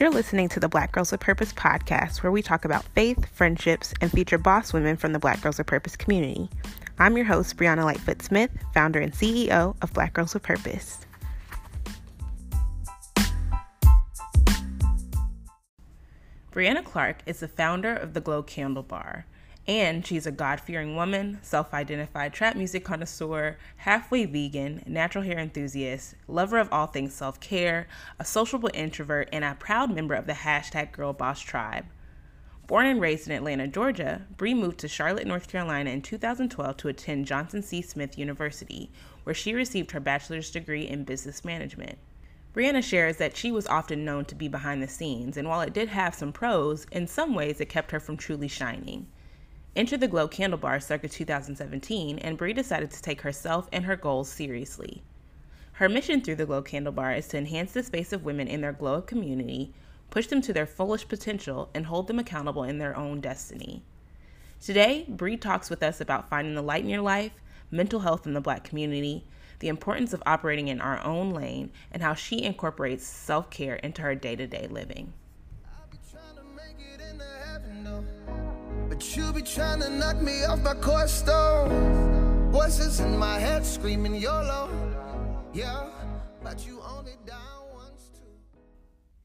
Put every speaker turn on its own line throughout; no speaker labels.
You're listening to the Black Girls with Purpose podcast, where we talk about faith, friendships, and feature boss women from the Black Girls with Purpose community. I'm your host, Brianna Lightfoot Smith, founder and CEO of Black Girls with Purpose. Brianna Clark is the founder of the Glow Candle Bar, and she's a God fearing woman, self identified trap music connoisseur, halfway vegan, natural hair enthusiast, lover of all things self care, a sociable introvert, and a proud member of the hashtag Girl Boss Tribe. Born and raised in Atlanta, Georgia, Bree moved to Charlotte, North Carolina in 2012 to attend Johnson C. Smith University, where she received her bachelor's degree in business management. Brianna shares that she was often known to be behind the scenes, and while it did have some pros, in some ways it kept her from truly shining. Enter the Glow Candle Bar circa 2017, and Bree decided to take herself and her goals seriously. Her mission through the Glow Candle Bar is to enhance the space of women in their glow up community, push them to their fullest potential, and hold them accountable in their own destiny. Today, Bree talks with us about finding the light in your life, mental health in the black community, the importance of operating in our own lane, and how she incorporates self care into her day to day living. But you be trying to knock me off my course stone. Voices in my head screaming YOLO. Yeah, but you only once too.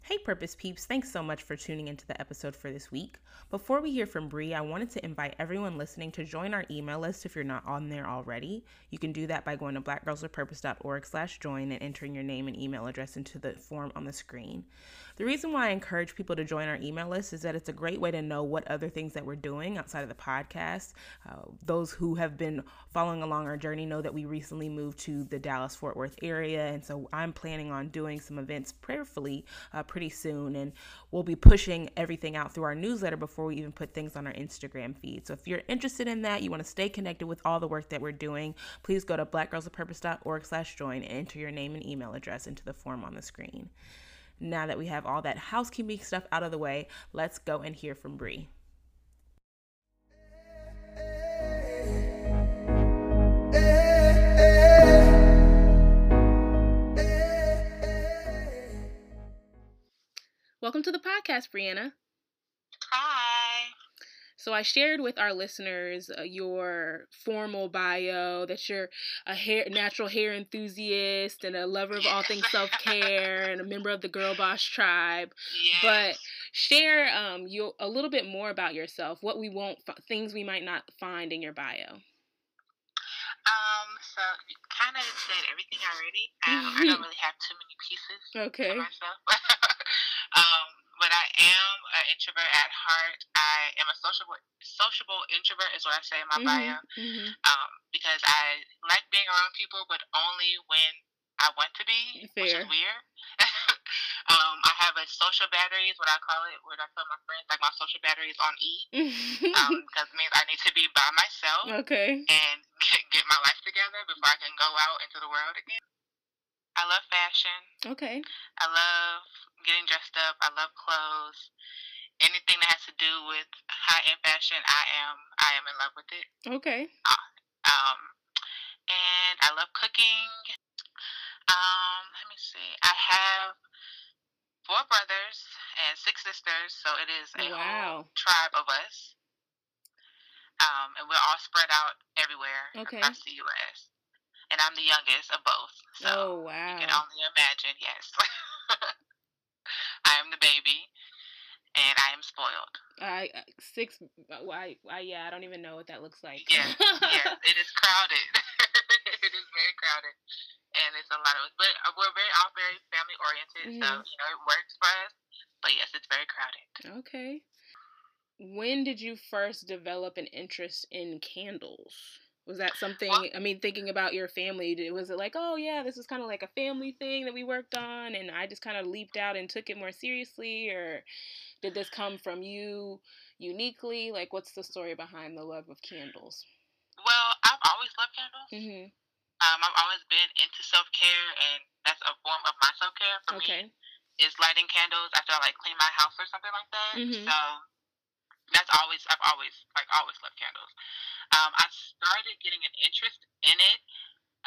Hey, Purpose Peeps, thanks so much for tuning into the episode for this week. Before we hear from Bree, I wanted to invite everyone listening to join our email list if you're not on there already. You can do that by going to blackgirlswithpurpose.org slash join and entering your name and email address into the form on the screen. The reason why I encourage people to join our email list is that it's a great way to know what other things that we're doing outside of the podcast. Uh, those who have been following along our journey know that we recently moved to the Dallas Fort Worth area, and so I'm planning on doing some events prayerfully uh, pretty soon, and we'll be pushing everything out through our newsletter before we even put things on our Instagram feed. So if you're interested in that, you want to stay connected with all the work that we're doing, please go to blackgirlsofpurpose.org/join and enter your name and email address into the form on the screen now that we have all that housekeeping stuff out of the way, let's go and hear from Bree. Welcome to the podcast, Brianna. So I shared with our listeners uh, your formal bio that you're a hair natural hair enthusiast and a lover of all things self care and a member of the Girl Boss tribe. Yes. But share um you a little bit more about yourself. What we won't things we might not find in your bio.
Um, so you kind of said everything already. Um, I don't really have too many pieces okay. for myself. um, but I am an introvert at heart. I am a sociable sociable introvert is what I say in my mm-hmm, bio. Mm-hmm. Um, because I like being around people, but only when I want to be, Fair. which is weird. um, I have a social battery is what I call it. where I tell my friends, like my social battery is on E, um, because it means I need to be by myself. Okay. And get, get my life together before I can go out into the world again. I love fashion. Okay. I love getting dressed up. I love clothes. Anything that has to do with high end fashion, I am I am in love with it. Okay. Uh, um, and I love cooking. Um, let me see. I have four brothers and six sisters, so it is a wow. whole tribe of us. Um, and we're all spread out everywhere okay. across the U.S and I'm the youngest of both. So oh wow! You can only imagine. Yes, I am the baby, and I am spoiled.
I uh, six. Why? Why? Yeah, I don't even know what that looks like.
Yeah, yeah, it is crowded. it is very crowded, and it's a lot of. But uh, we're very all very family oriented, mm-hmm. so you know it works for us. But yes, it's very crowded.
Okay. When did you first develop an interest in candles? Was that something? I mean, thinking about your family, was it like, oh yeah, this is kind of like a family thing that we worked on, and I just kind of leaped out and took it more seriously, or did this come from you uniquely? Like, what's the story behind the love of candles?
Well, I've always loved candles. Mm-hmm. Um, I've always been into self care, and that's a form of my self care for okay. me. Is lighting candles after I like clean my house or something like that. Mm-hmm. So that's always I've always like always loved candles. Um, I started getting an interest in it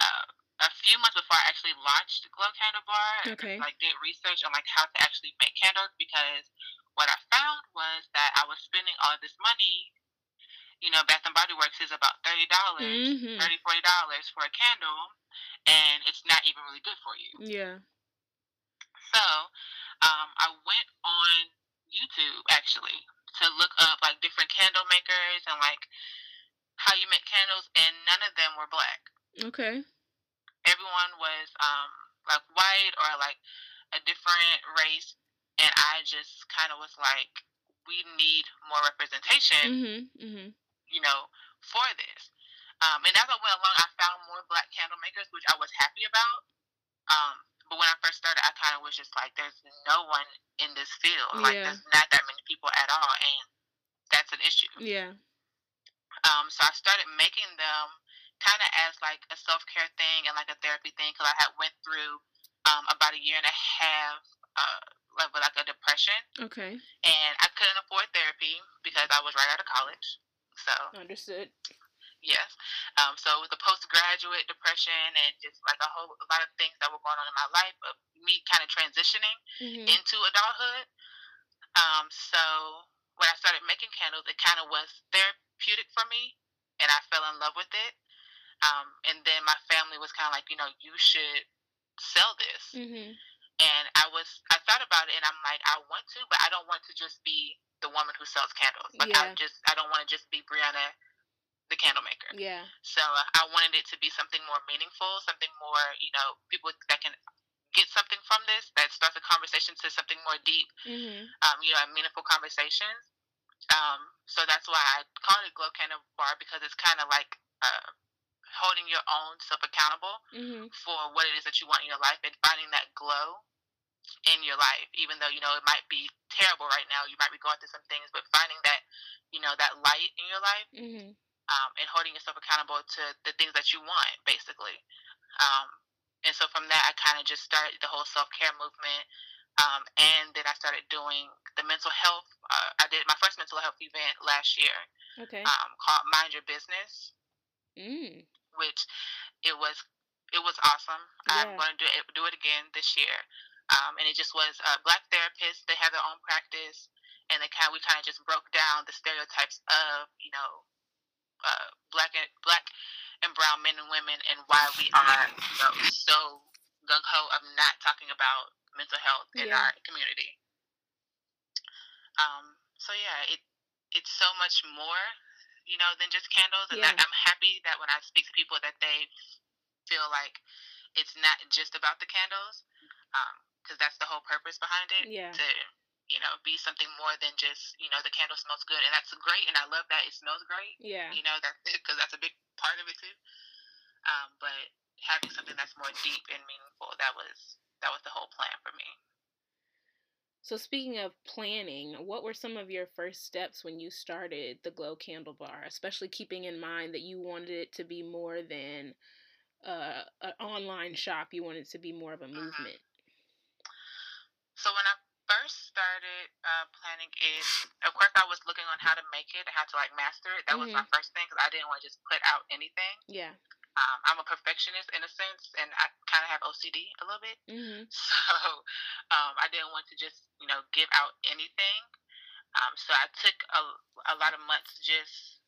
uh, a few months before I actually launched Glow Candle Bar. Okay. Like did research on like how to actually make candles because what I found was that I was spending all this money. You know, Bath and Body Works is about thirty dollars, mm-hmm. thirty forty dollars for a candle, and it's not even really good for you.
Yeah.
So, um, I went on YouTube actually to look up like different candle makers and like how you make candles, and none of them were black.
Okay.
Everyone was um like white or like a different race, and I just kind of was like, we need more representation.
Mm-hmm, mm-hmm.
You know, for this. Um, and as I went along, I found more black candle makers, which I was happy about. Um, but when I first started, I kind of was just like, there's no one in this field. Like, there's not that many people at all. And that's an issue.
Yeah.
Um, so I started making them kind of as like a self care thing and like a therapy thing because I had went through um, about a year and a half uh, like with like a depression.
Okay.
And I couldn't afford therapy because I was right out of college. So
understood.
Yes. Um, so it was a postgraduate depression and just like a whole a lot of things that were going on in my life of me kind of transitioning mm-hmm. into adulthood. Um, so when I started making candles, it kind of was therapeutic for me, and I fell in love with it. Um, and then my family was kind of like, you know, you should sell this.
Mm-hmm.
And I was, I thought about it, and I'm like, I want to, but I don't want to just be the woman who sells candles. Like yeah. I just, I don't want to just be Brianna the candle maker.
Yeah.
So uh, I wanted it to be something more meaningful, something more, you know, people that can get something from this that starts a conversation to something more deep.
Mm-hmm.
Um, you know, meaningful conversations. Um, so that's why I call it Glow Candle Bar because it's kind of like uh, holding your own self accountable
mm-hmm.
for what it is that you want in your life and finding that glow in your life, even though you know it might be terrible right now. You might be going through some things, but finding that you know that light in your life.
Mm-hmm
um, and holding yourself accountable to the things that you want, basically. Um, and so from that, I kind of just started the whole self care movement. Um, and then I started doing the mental health. Uh, I did my first mental health event last year.
Okay.
Um, called Mind Your Business.
Mm.
Which it was it was awesome. Yeah. I'm going to do it do it again this year. Um, and it just was uh, black therapists. They have their own practice, and they kind of, we kind of just broke down the stereotypes of you know uh, black and black and brown men and women, and why we are know, so gung ho of not talking about mental health in yeah. our community. Um, so yeah, it it's so much more, you know, than just candles, and yeah. I'm happy that when I speak to people that they feel like it's not just about the candles, because um, that's the whole purpose behind it.
Yeah.
To you know, be something more than just, you know, the candle smells good. And that's great. And I love that it smells great.
Yeah.
You know, that because that's a big part of it too. Um, but having something that's more deep and meaningful, that was, that was the whole plan for me.
So speaking of planning, what were some of your first steps when you started the Glow Candle Bar, especially keeping in mind that you wanted it to be more than uh, an online shop, you wanted it to be more of a mm-hmm. movement?
Mm-hmm. So when I first started uh, planning it, of course, I was looking on how to make it and how to like master it. That mm-hmm. was my mm-hmm. first thing because I didn't want to just put out anything.
Yeah.
Um, I'm a perfectionist in a sense, and I kind of have OCD a little bit.
Mm-hmm.
So um, I didn't want to just you know give out anything. Um, so I took a, a lot of months just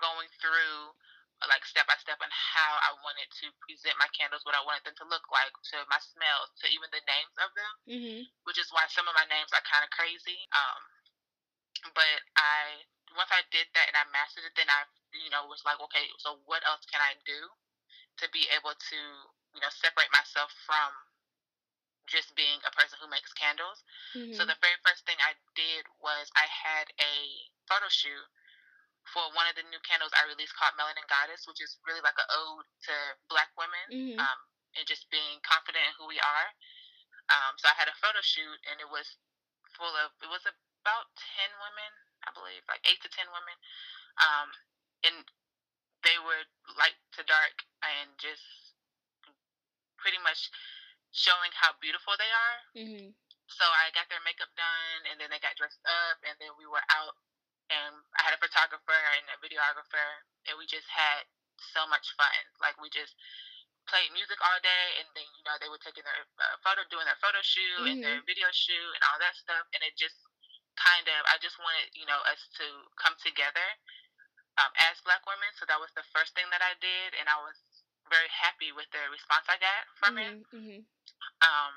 going through like step by step on how I wanted to present my candles, what I wanted them to look like, to my smells, to even the names of them,
mm-hmm.
which is why some of my names are kind of crazy. Um, but I once I did that and I mastered it, then I you know was like, okay, so what else can I do to be able to you know separate myself from just being a person who makes candles. Mm-hmm. So the very first thing I did was I had a photo shoot for one of the new candles I released called Melanin Goddess, which is really like an ode to Black women
mm-hmm.
um, and just being confident in who we are. Um, so I had a photo shoot, and it was full of it was about ten women, I believe, like eight to ten women, um, and they were light to dark and just pretty much showing how beautiful they are.
Mm-hmm.
So I got their makeup done, and then they got dressed up, and then we were out and I had a photographer and a videographer, and we just had so much fun. Like we just played music all day, and then you know they were taking their uh, photo, doing their photo shoot mm-hmm. and their mm-hmm. video shoot and all that stuff, and it just kind of I just wanted you know us to come together um, as Black women. So that was the first thing that I did, and I was very happy with the response I got from mm-hmm. it. Mm-hmm. Um,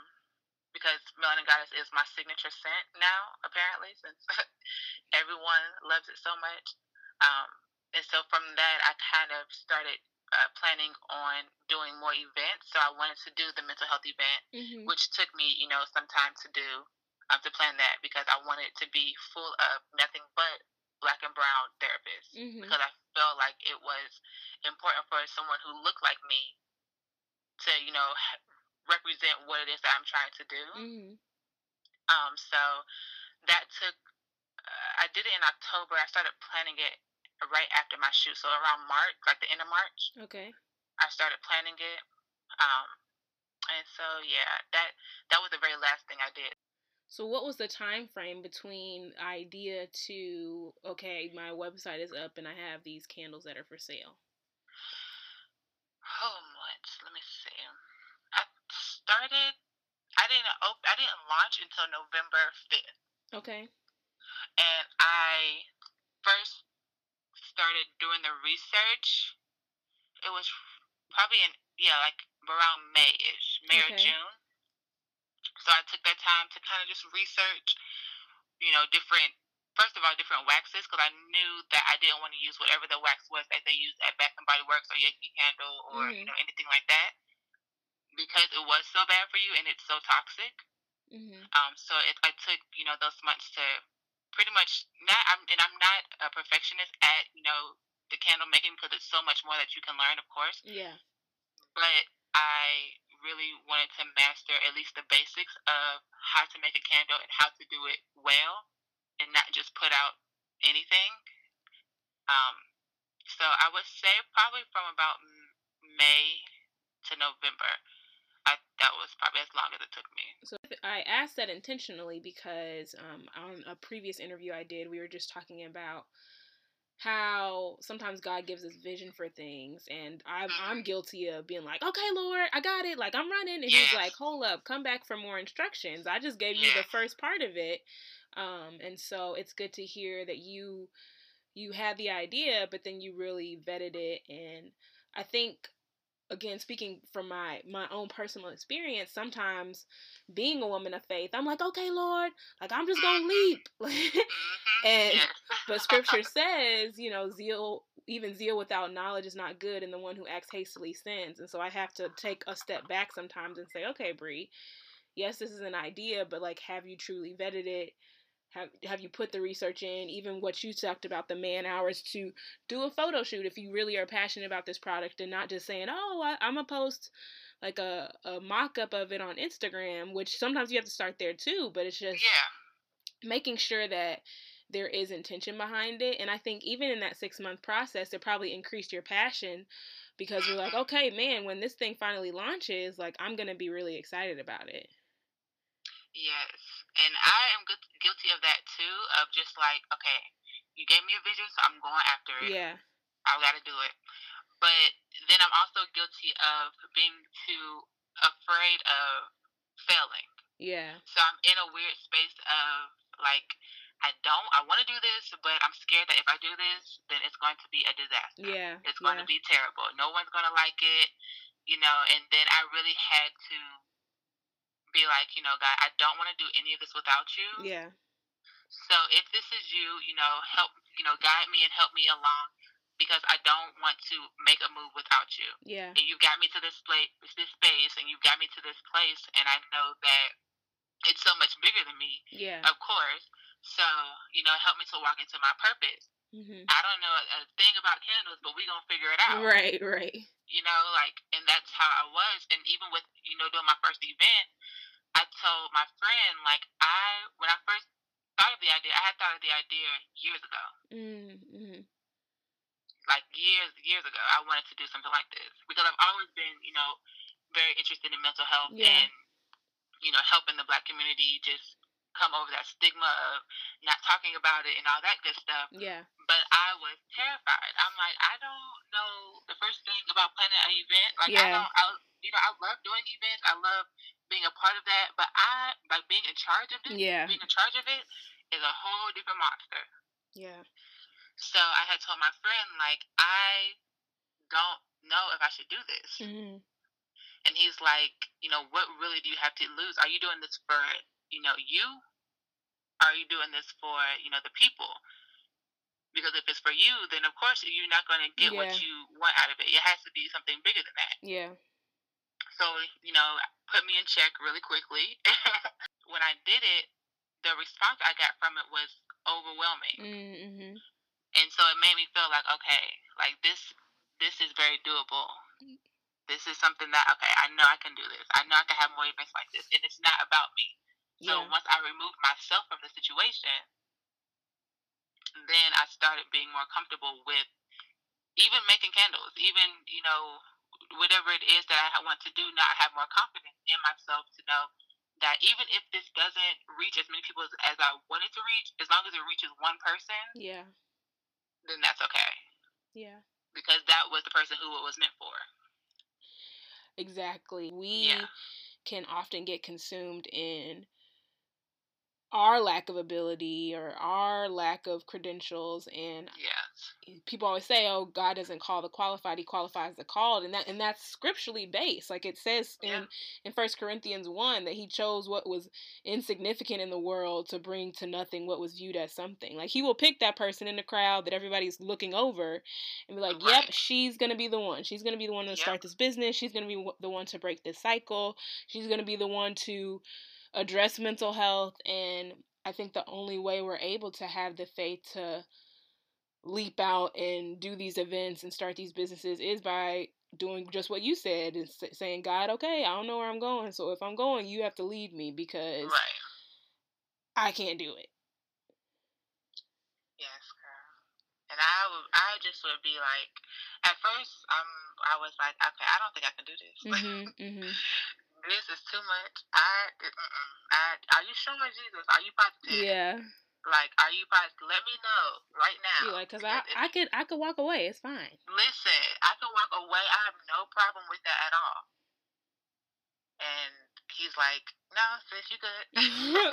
because Melanin Goddess is my signature scent now, apparently, since everyone loves it so much. Um, and so from that, I kind of started uh, planning on doing more events. So I wanted to do the mental health event, mm-hmm. which took me, you know, some time to do, um, to plan that because I wanted to be full of nothing but black and brown therapists mm-hmm. because I felt like it was important for someone who looked like me to, you know, represent what it is that I'm trying to do. Mm-hmm. Um, so that took. Uh, I did it in October. I started planning it right after my shoot, so around March, like the end of March.
Okay.
I started planning it. Um, and so yeah, that that was the very last thing I did.
So what was the time frame between idea to okay, my website is up and I have these candles that are for sale?
Oh, months. Let me see. I started. I didn't. Op- I didn't launch until November fifth.
Okay.
And I first started doing the research, it was probably in yeah, like around May ish, May okay. or June. So I took that time to kind of just research, you know, different first of all different waxes because I knew that I didn't want to use whatever the wax was that they use at Bath and Body Works or Yankee Candle or mm-hmm. you know anything like that because it was so bad for you and it's so toxic. Mm-hmm. Um, so it, I took you know those months to pretty much not I'm and I'm not a perfectionist at, you know, the candle making because it's so much more that you can learn, of course.
Yeah.
But I really wanted to master at least the basics of how to make a candle and how to do it well and not just put out anything. Um, so I would say probably from about May to November I, that was probably as long as it took me.
So I asked that intentionally because um, on a previous interview I did, we were just talking about how sometimes God gives us vision for things, and I'm mm-hmm. I'm guilty of being like, okay, Lord, I got it, like I'm running, and. He's like, hold up, come back for more instructions. I just gave you the first part of it, um, and so it's good to hear that you you had the idea, but then you really vetted it, and I think again speaking from my my own personal experience sometimes being a woman of faith i'm like okay lord like i'm just gonna leap. Mm-hmm. And but scripture says you know zeal even zeal without knowledge is not good and the one who acts hastily sins. And so i have to take a step back sometimes and say okay Bree, yes this is an idea but like have you truly vetted it have have you put the research in even what you talked about the man hours to do a photo shoot if you really are passionate about this product and not just saying oh I, am gonna post like a, a mock-up of it on instagram which sometimes you have to start there too but it's just
yeah.
making sure that there is intention behind it. And i think even in that six month process it probably increased your passion because you're like mm-hmm. okay man when this thing finally launches like i'm gonna be really excited about it.
Yes and I am guilty of that too. Of just like, okay, you gave me a vision, so I'm going after it.
Yeah,
I've got to do it. But then I'm also guilty of being too afraid of failing.
Yeah.
So I'm in a weird space of like, I don't, I want to do this, but I'm scared that if I do this, then it's going to be a disaster.
Yeah.
It's going
yeah.
to be terrible. No one's going to like it, you know, and then I really had to be like, you know, God, I don't want to do any of this without you.
Yeah.
So if this is you, you know, help, you know, guide me and help me along because I don't want to make a move without you.
Yeah.
And you got me to this place, this space, and you got me to this place, and I know that it's so much bigger than me.
Yeah.
Of course. So you know, help me to walk into my purpose. Mm-hmm. I don't know a thing about candles, but we gonna figure it out.
Right. Right.
You know, like, and that's how I was. And even with you know doing my first event, I told my friend, like, I, when I first thought of the idea, I had thought of the idea years ago. Mm-hmm. Like, years, years ago, I wanted to do something like this because I've always been, you know, very interested in mental health yeah. and, you know, helping the black community just overcome over that stigma of not talking about it and all that good stuff.
Yeah.
But I was terrified. I'm like, I don't know the first thing about planning an event. Like yeah. I don't I you know, I love doing events. I love being a part of that. But I like being in charge of it.
Yeah.
Being in charge of it is a whole different monster.
Yeah.
So I had told my friend, like, I don't know if I should do this.
Mm-hmm.
And he's like, you know, what really do you have to lose? Are you doing this for, you know, you? Are you doing this for, you know, the people? Because if it's for you, then of course you're not going to get yeah. what you want out of it. It has to be something bigger than that.
Yeah.
So, you know, put me in check really quickly. when I did it, the response I got from it was overwhelming.
Mm-hmm.
And so it made me feel like, okay, like this this is very doable. This is something that okay, I know I can do this. I know I can have more events like this, and it's not about me. So yeah. once I removed myself from the situation, then I started being more comfortable with even making candles, even you know whatever it is that I want to do. Now I have more confidence in myself to know that even if this doesn't reach as many people as, as I want it to reach, as long as it reaches one person,
yeah,
then that's okay.
Yeah
because that was the person who it was meant for.
Exactly. We yeah. can often get consumed in our lack of ability or our lack of credentials and
yes.
Eh, people always say oh god doesn't call the qualified he qualifies the called and that and that's scripturally based like it says yeah. in in first corinthians 1 that he chose what was insignificant in the world to bring to nothing what was viewed as something like he will pick that person in the crowd that everybody's looking over and be like right. yep she's gonna be the one she's gonna be the one to yep. start this business she's gonna be the one to break this cycle she's gonna be the one to address mental health and I think the only way we're able to have the faith to leap out and do these events and start these businesses is by doing just what you said and saying God, okay, I don't know where I'm going, so if I'm going, you have to lead me because
right.
I can't do it.
Yes, girl. And I would, I just would be like, at first, um, I was like, okay, I don't think I can do this.
Mm-hmm, mm-hmm
this is too much. I, I, are you sure, Jesus? Are you positive?
Yeah.
Like, are you positive? Let me know right now.
Yeah, like, cause I, I could, I could walk away. It's fine.
Listen, I can walk away. I have no problem with that at all. And he's like, no, sis, you good.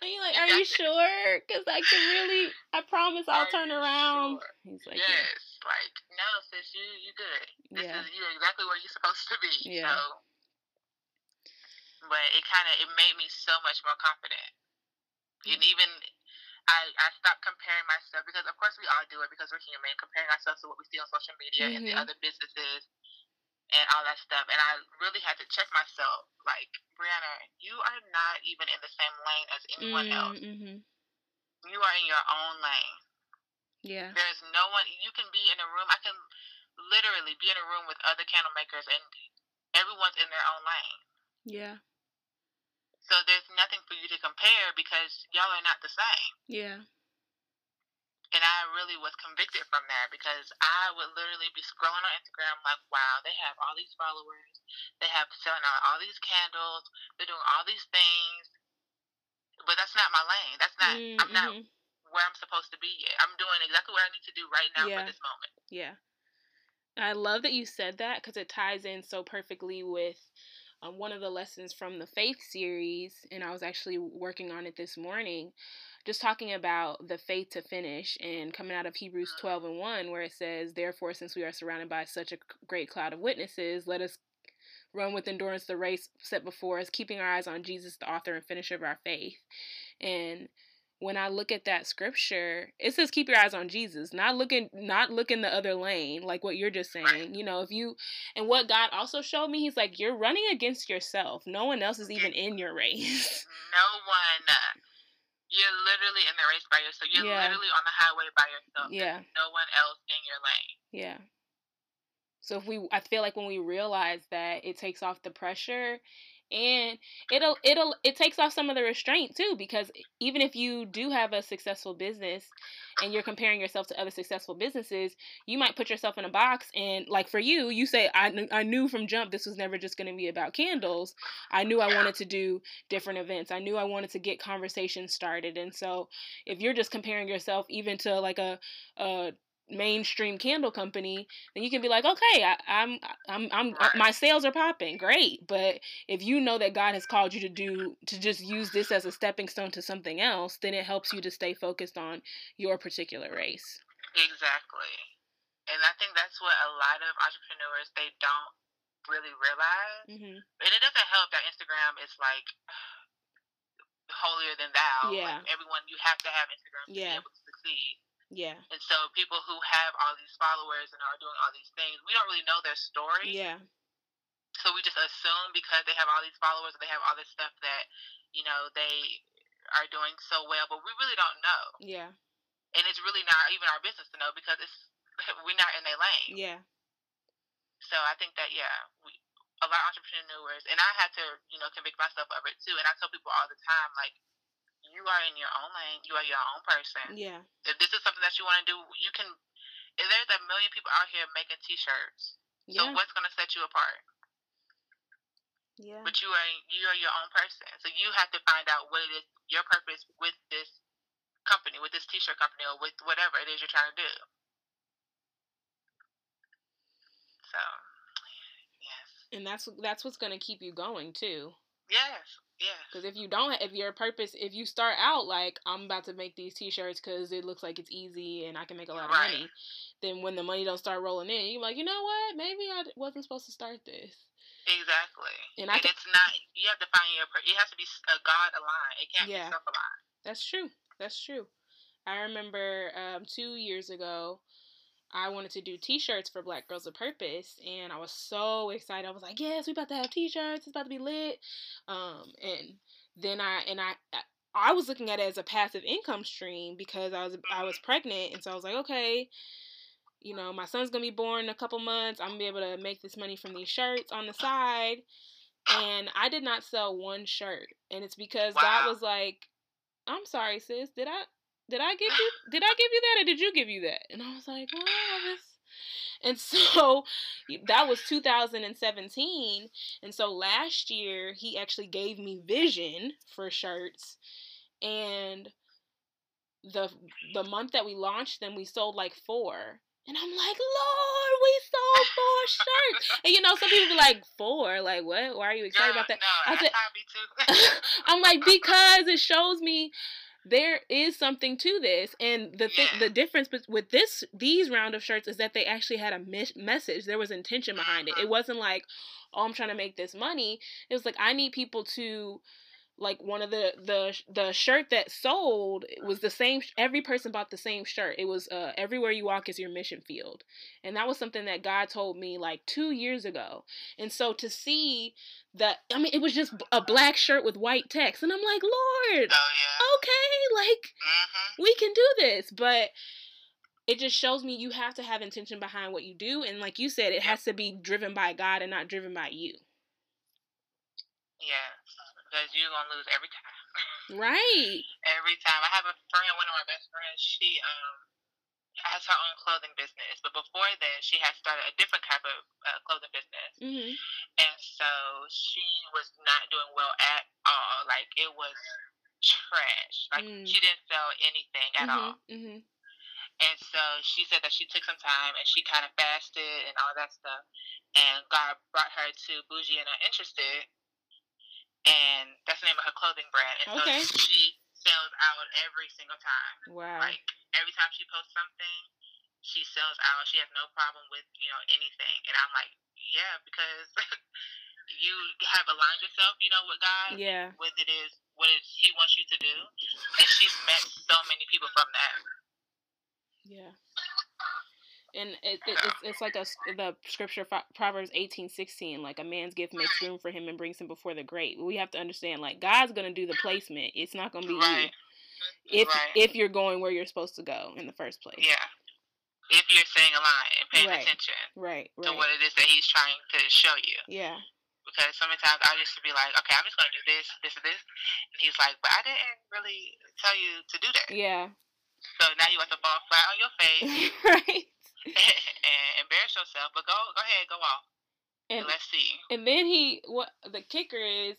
and you like, are you sure? Because I can really, I promise I'll are turn around. Sure?
He's like, yes, yeah. like, no, sis, you you good. This yeah. is you exactly where you're supposed to be. Yeah. So but it kind of it made me so much more confident. And even I I stopped comparing myself because of course we all do it because we're human, comparing ourselves to what we see on social media mm-hmm. and the mm-hmm. other businesses and all that stuff. And I really had to check myself, like Brianna, you are not even in the same lane as anyone mm-hmm. else.
Mm-hmm.
You are in your own lane.
Yeah.
There's no one. You can be in a room. I can literally be in a room with other candle makers, and everyone's in their own lane.
Yeah.
So there's nothing for you to compare because y'all are not the same.
Yeah.
And I really was convicted from that because I would literally be scrolling on Instagram like, wow, they have all these followers. They have selling out all these candles. They're doing all these things. But that's not my lane. That's not, mm-hmm. I'm not mm-hmm. where I'm supposed to be yet. I'm doing exactly what I need to do right now yeah. for this moment.
Yeah. I love that you said that because it ties in so perfectly with um, one of the lessons from the faith series, and I was actually working on it this morning, just talking about the faith to finish and coming out of Hebrews 12 and 1, where it says, Therefore, since we are surrounded by such a great cloud of witnesses, let us run with endurance the race set before us, keeping our eyes on Jesus, the author and finisher of our faith. And when I look at that scripture, it says keep your eyes on Jesus, not looking not looking the other lane, like what you're just saying. You know, if you and what God also showed me, he's like, You're running against yourself. No one else is even in your race.
No one you're literally in the race by yourself. You're yeah. literally on the highway by yourself.
Yeah.
There's no one else in your lane.
Yeah. So if we I feel like when we realize that it takes off the pressure and it'll it'll it takes off some of the restraint too because even if you do have a successful business and you're comparing yourself to other successful businesses you might put yourself in a box and like for you you say i, kn- I knew from jump this was never just going to be about candles. I knew i wanted to do different events. I knew i wanted to get conversations started. And so if you're just comparing yourself even to like a, a mainstream candle company, then you can be like, okay, I, am I'm, I'm, I'm uh, my sales are popping, great. But if you know that God has called you to do to just use this as a stepping stone to something else, then it helps you to stay focused on your particular race.
Exactly, and I think that's what a lot of entrepreneurs they don't really realize, mm-hmm. and it doesn't help that Instagram is like holier than thou. Yeah, like everyone you have to have Instagram to yeah. be able to succeed
yeah.
And so people who have all these followers and are doing all these things, we don't really know their story.
Yeah.
So we just assume because they have all these followers and they have all this stuff that, you know, they are doing so well, but we really don't know.
Yeah.
And it's really not even our business to know because it's we're not in their lane.
Yeah.
So I think that yeah, we a lot of entrepreneurs and I had to, you know, convict myself of it too. And I tell people all the time, like, you are in your own lane. You are your own person.
Yeah.
If this is something that you want to do, you can. If there's a million people out here making T-shirts, yeah. so what's going to set you apart?
Yeah.
But you are you are your own person, so you have to find out what it is your purpose with this company, with this T-shirt company, or with whatever it is you're trying to do. So, yes.
And that's that's what's going to keep you going too.
Yes. Yeah.
Because if you don't, if your purpose, if you start out like I'm about to make these T-shirts because it looks like it's easy and I can make a lot of right. money, then when the money don't start rolling in, you're like, you know what? Maybe I wasn't supposed to start this.
Exactly. And, I and can, it's not. You have to find your. It has to be a God aligned. It can't yeah, be self aligned.
That's true. That's true. I remember um, two years ago, I wanted to do t-shirts for Black Girls of Purpose and I was so excited. I was like, "Yes, we about to have t-shirts. It's about to be lit." Um and then I and I I was looking at it as a passive income stream because I was I was pregnant and so I was like, "Okay, you know, my son's going to be born in a couple months. I'm going to be able to make this money from these shirts on the side." And I did not sell one shirt. And it's because wow. God was like, "I'm sorry, sis. Did I did I give you did I give you that or did you give you that? And I was like, well, and so that was 2017. And so last year he actually gave me vision for shirts. And the the month that we launched them, we sold like four. And I'm like, Lord, we sold four shirts. And you know, some people be like, four? Like, what? Why are you excited about that?
No, I said,
I'm like, because it shows me there is something to this and the th- the difference with this these round of shirts is that they actually had a mis- message. There was intention behind it. It uh-huh. wasn't like oh i'm trying to make this money. It was like i need people to like one of the the the shirt that sold was the same every person bought the same shirt. It was uh everywhere you walk is your mission field. And that was something that god told me like two years ago. And so to see that i mean it was just a black shirt with white text. And i'm like lord
oh, yeah.
okay like
mm-hmm.
we can do this. But it just shows me you have to have intention behind what you do. And like you said it has to be driven by god and not driven by you.
Yeah because you're gonna lose every time.
right.
Every time. I have a friend, one of my best friends. She um has her own clothing business, but before then, she had started a different type of uh, clothing business,
mm-hmm.
and so she was not doing well at all. Like it was trash. Like mm. she didn't sell anything at
mm-hmm.
all.
Mm-hmm.
And so she said that she took some time and she kind of fasted and all that stuff. And God brought her to Bougie and Uninterested and that's the name of her clothing brand. And okay. so she sells out every single time.
Wow.
Like every time she posts something, she sells out. She has no problem with, you know, anything. And I'm like, yeah, because you have aligned yourself, you know, with God.
Yeah.
With it is what it is He wants you to do. And she's met so many people from that.
Yeah and it, it, it's, it's like a the scripture proverbs 18 16 like a man's gift makes room for him and brings him before the great we have to understand like god's gonna do the placement it's not gonna be right. you if right. if you're going where you're supposed to go in the first place
yeah if you're staying alive and paying
right.
attention
right,
to what it is that he's trying to show you
yeah
because so many times I used to be like, okay, I'm just gonna do this, this, and this, and he's like, but I didn't really tell you to do that.
Yeah.
So now you have to fall flat on your face, right? and embarrass yourself. But go, go ahead, go off. And, and let's see.
And then he, what the kicker is,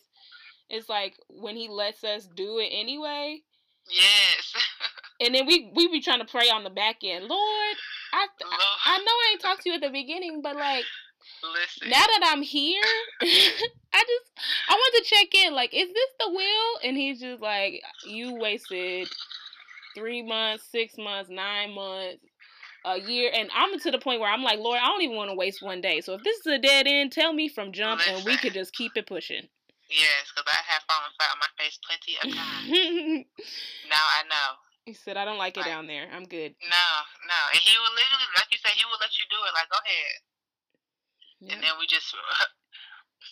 is like when he lets us do it anyway.
Yes.
and then we we be trying to pray on the back end, Lord. I Lord. I know I ain't talked to you at the beginning, but like
Listen.
Now that I'm here, I just I want to check in. Like, is this the will? And he's just like, you wasted three months, six months, nine months, a year, and I'm to the point where I'm like, Lord, I don't even want to waste one day. So if this is a dead end, tell me from jump, Listen. and we could just keep it pushing.
Yes, because I have fallen flat on my face plenty of times. now I know.
He said, I don't like it like, down there. I'm good.
No, no. And he would literally, like you said, he will let you do it. Like, go ahead and then we just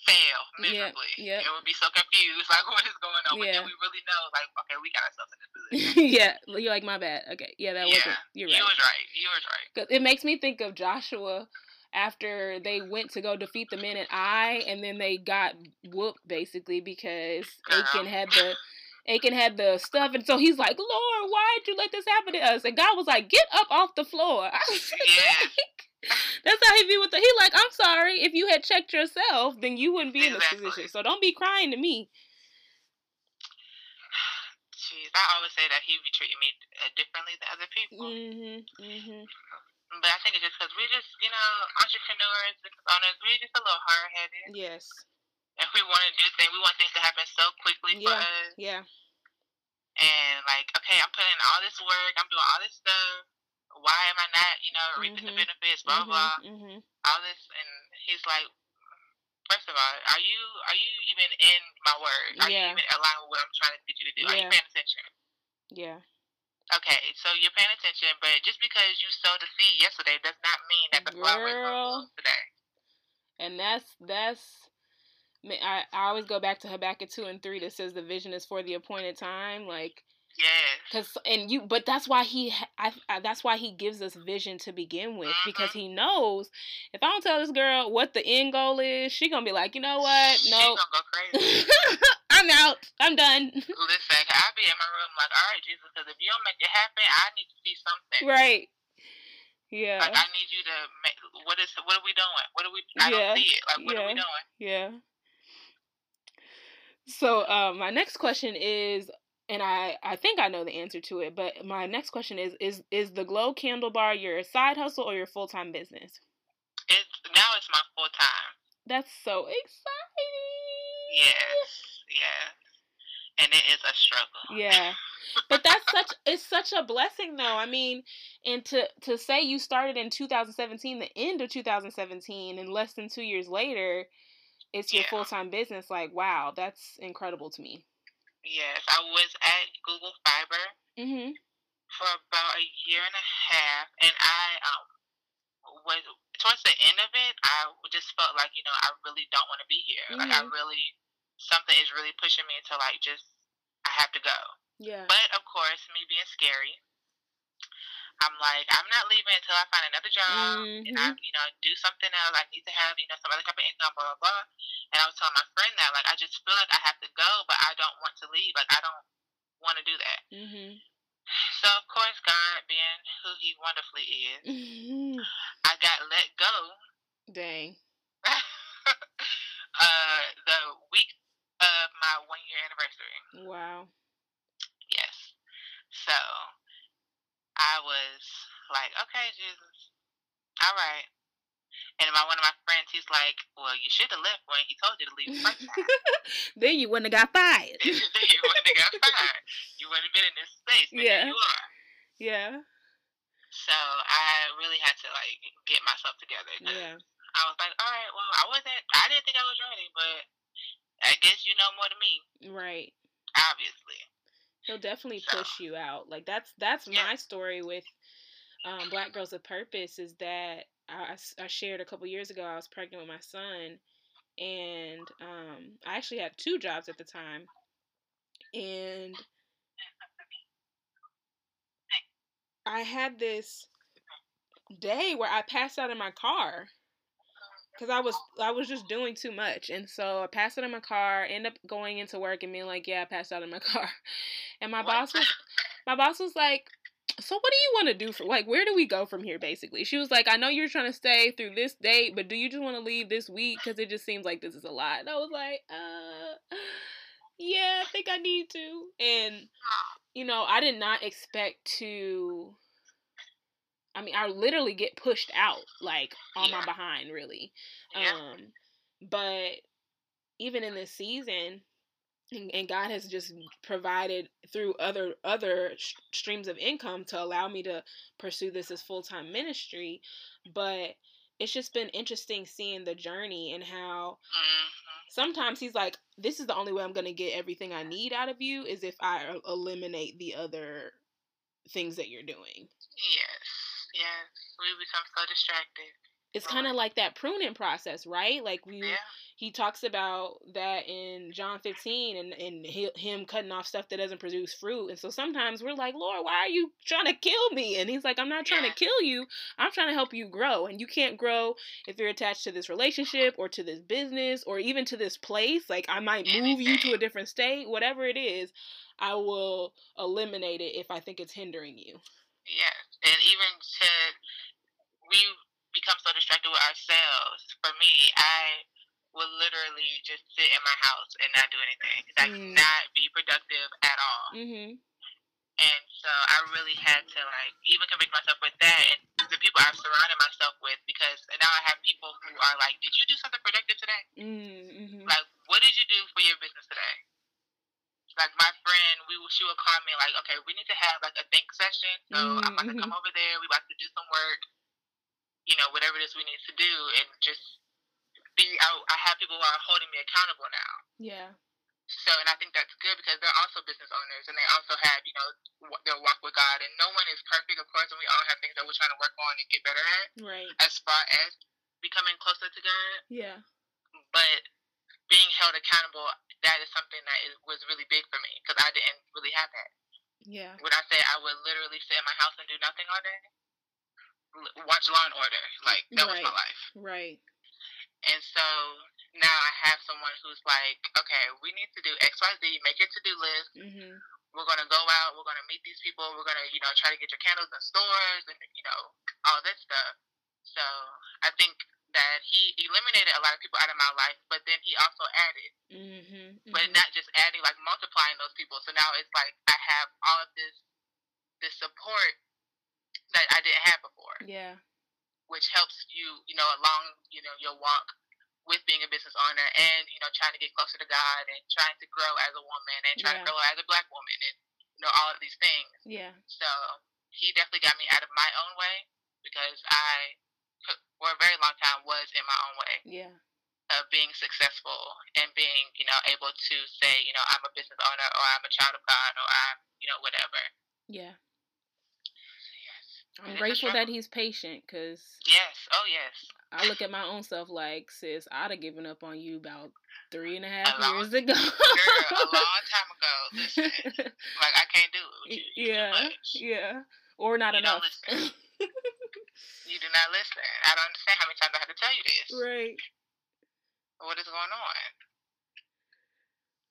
fail miserably. Yeah, yeah. And we'll be so confused, like what is going on. But yeah. then we really know, like, okay, we got ourselves in the
position. yeah, you're like my bad. Okay, yeah, that yeah. wasn't. You're right.
You was right. You was right.
Cause it makes me think of Joshua after they went to go defeat the men at Ai, and then they got whooped basically because Girl. Achan had the. Achan had the stuff, and so he's like, "Lord, why'd you let this happen to us?" And God was like, "Get up off the floor."
yeah.
That's how he be with the. He like, I'm sorry. If you had checked yourself, then you wouldn't be in this position. So don't be crying to me.
Jeez, I always say that he be treating me uh, differently than other people.
Mm-hmm. Mm-hmm.
But I think it's just because we just, you know, entrepreneurs, business owners, we just a little hard headed.
Yes.
And we want to do things. We want things to happen so quickly
yeah.
for us.
Yeah.
And like, okay, I'm putting in all this work. I'm doing all this stuff why am I not, you know, reaping mm-hmm. the benefits, blah mm-hmm. blah,
mm-hmm.
all this, and he's like, first of all, are you are you even in my word? Are yeah. you even aligned with what I'm trying to get you to do? Yeah. Are you paying attention?
Yeah.
Okay, so you're paying attention, but just because you sowed the seed yesterday does not mean that the flower is today.
And that's that's. I, I always go back to Habakkuk two and three that says the vision is for the appointed time. Like
yeah.
Cause and you, but that's why he, I, I, that's why he gives us vision to begin with mm-hmm. because he knows if I don't tell this girl what the end goal is, she gonna be like, you know what?
No,
I'm out. I'm done.
Listen, I'll be in my room like, all right, Jesus, because if you don't make it happen, I need to see something.
Right. Yeah.
Like I need you to make. What is? What are we doing? What are we? I yeah. don't see it. Like what
yeah.
are we doing?
Yeah. So, um, my next question is and I I think I know the answer to it, but my next question is is is the glow candle bar your side hustle or your full time business?
It's now it's my full time.
That's so exciting.
Yes, yes, and it is a struggle.
Yeah, but that's such it's such a blessing though. I mean, and to to say you started in 2017, the end of 2017, and less than two years later, it's your yeah. full time business. Like, wow, that's incredible to me.
Yes, I was at Google Fiber
mm-hmm.
for about a year and a half, and I um was towards the end of it. I just felt like you know I really don't want to be here. Mm-hmm. Like I mm-hmm. really something is really pushing me to like just I have to go.
Yeah.
But of course, me being scary, I'm like, I'm not leaving until I find another job mm-hmm. and I, you know, do something else. I need to have, you know, some other type of income, blah, blah, blah. And I was telling my friend that, like, I just feel like I have to go, but I don't want to leave. Like, I don't want to do that.
Mm-hmm.
So, of course, God, being who He wonderfully is, mm-hmm. I got let go.
Dang.
uh, the week of my one year anniversary.
Wow.
Yes. So, I was like, okay, Jesus, all right. And my one of my friends, he's like, well, you should have left when he told you to leave the first time.
then you wouldn't have got fired.
then you wouldn't have got fired. You wouldn't have been in this space. But yeah. you are.
Yeah.
So I really had to like get myself together.
Yeah.
I was like, all right, well, I wasn't. I didn't think I was ready, but I guess you know more than me.
Right.
Obviously.
He'll definitely push you out. Like that's that's yeah. my story with um, Black Girls of Purpose is that I, I shared a couple years ago. I was pregnant with my son, and um, I actually had two jobs at the time, and I had this day where I passed out in my car. Because I was I was just doing too much, and so I passed out in my car. End up going into work and being like, "Yeah, I passed out in my car," and my what? boss was my boss was like, "So what do you want to do for like where do we go from here?" Basically, she was like, "I know you're trying to stay through this date, but do you just want to leave this week because it just seems like this is a lot?" And I was like, "Uh." Yeah, I think I need to. And you know, I did not expect to I mean, I literally get pushed out like on yeah. my behind, really. Yeah. Um, but even in this season, and, and, God has just provided through other other sh- streams of income to allow me to pursue this as full time ministry. But it's just been interesting seeing the journey and how mm-hmm. sometimes He's like, "This is the only way I'm going to get everything I need out of you is if I eliminate the other things that you're doing."
Yes. Yes, we become so distracted.
It's kind of like that pruning process, right? Like we, yeah. he talks about that in John 15, and and he, him cutting off stuff that doesn't produce fruit. And so sometimes we're like, Lord, why are you trying to kill me? And he's like, I'm not trying yeah. to kill you. I'm trying to help you grow. And you can't grow if you're attached to this relationship or to this business or even to this place. Like I might move you to a different state, whatever it is. I will eliminate it if I think it's hindering you.
Yes, and even to we become so distracted with ourselves. For me, I will literally just sit in my house and not do anything. Like mm. not be productive at all. Mm-hmm. And so I really had to like even convince myself with that and the people I've surrounded myself with because now I have people who are like, "Did you do something productive today? Mm-hmm. Like, what did you do for your business today?" Like my friend, we she would call me like, okay, we need to have like a think session. So mm-hmm. I'm about to come over there. We about to do some work. You know, whatever it is we need to do, and just be. I, I have people who are holding me accountable now.
Yeah.
So, and I think that's good because they're also business owners and they also have, you know, their walk with God. And no one is perfect, of course, and we all have things that we're trying to work on and get better at.
Right.
As far as becoming closer to God.
Yeah.
But being held accountable, that is something that is, was really big for me because I didn't really have that.
Yeah.
When I say I would literally sit in my house and do nothing all day, watch Law and Order, like that right. was my life.
Right.
And so now I have someone who's like, okay, we need to do X, Y, Z. Make your to do list. Mm-hmm. We're gonna go out. We're gonna meet these people. We're gonna, you know, try to get your candles in stores and you know all this stuff. So I think that he eliminated a lot of people out of my life, but then he also added. Mm-hmm, mm-hmm. But not just adding, like multiplying those people. So now it's like I have all of this this support that I didn't have before.
Yeah.
Which helps you, you know, along, you know, your walk with being a business owner and, you know, trying to get closer to God and trying to grow as a woman and trying yeah. to grow as a black woman and, you know, all of these things.
Yeah.
So he definitely got me out of my own way because I for a very long time was in my own way.
Yeah.
Of being successful and being, you know, able to say, you know, I'm a business owner or I'm a child of God or I'm, you know, whatever.
Yeah. I'm grateful that he's patient because.
Yes. Oh, yes.
I look at my own self like, sis, I'd have given up on you about three and a half a long, years ago.
girl, a long time ago. Listen, like I can't do it. You.
yeah. Yeah. Or not you enough.
you do not listen. I don't understand how many times I have to tell you this.
Right.
What is going on?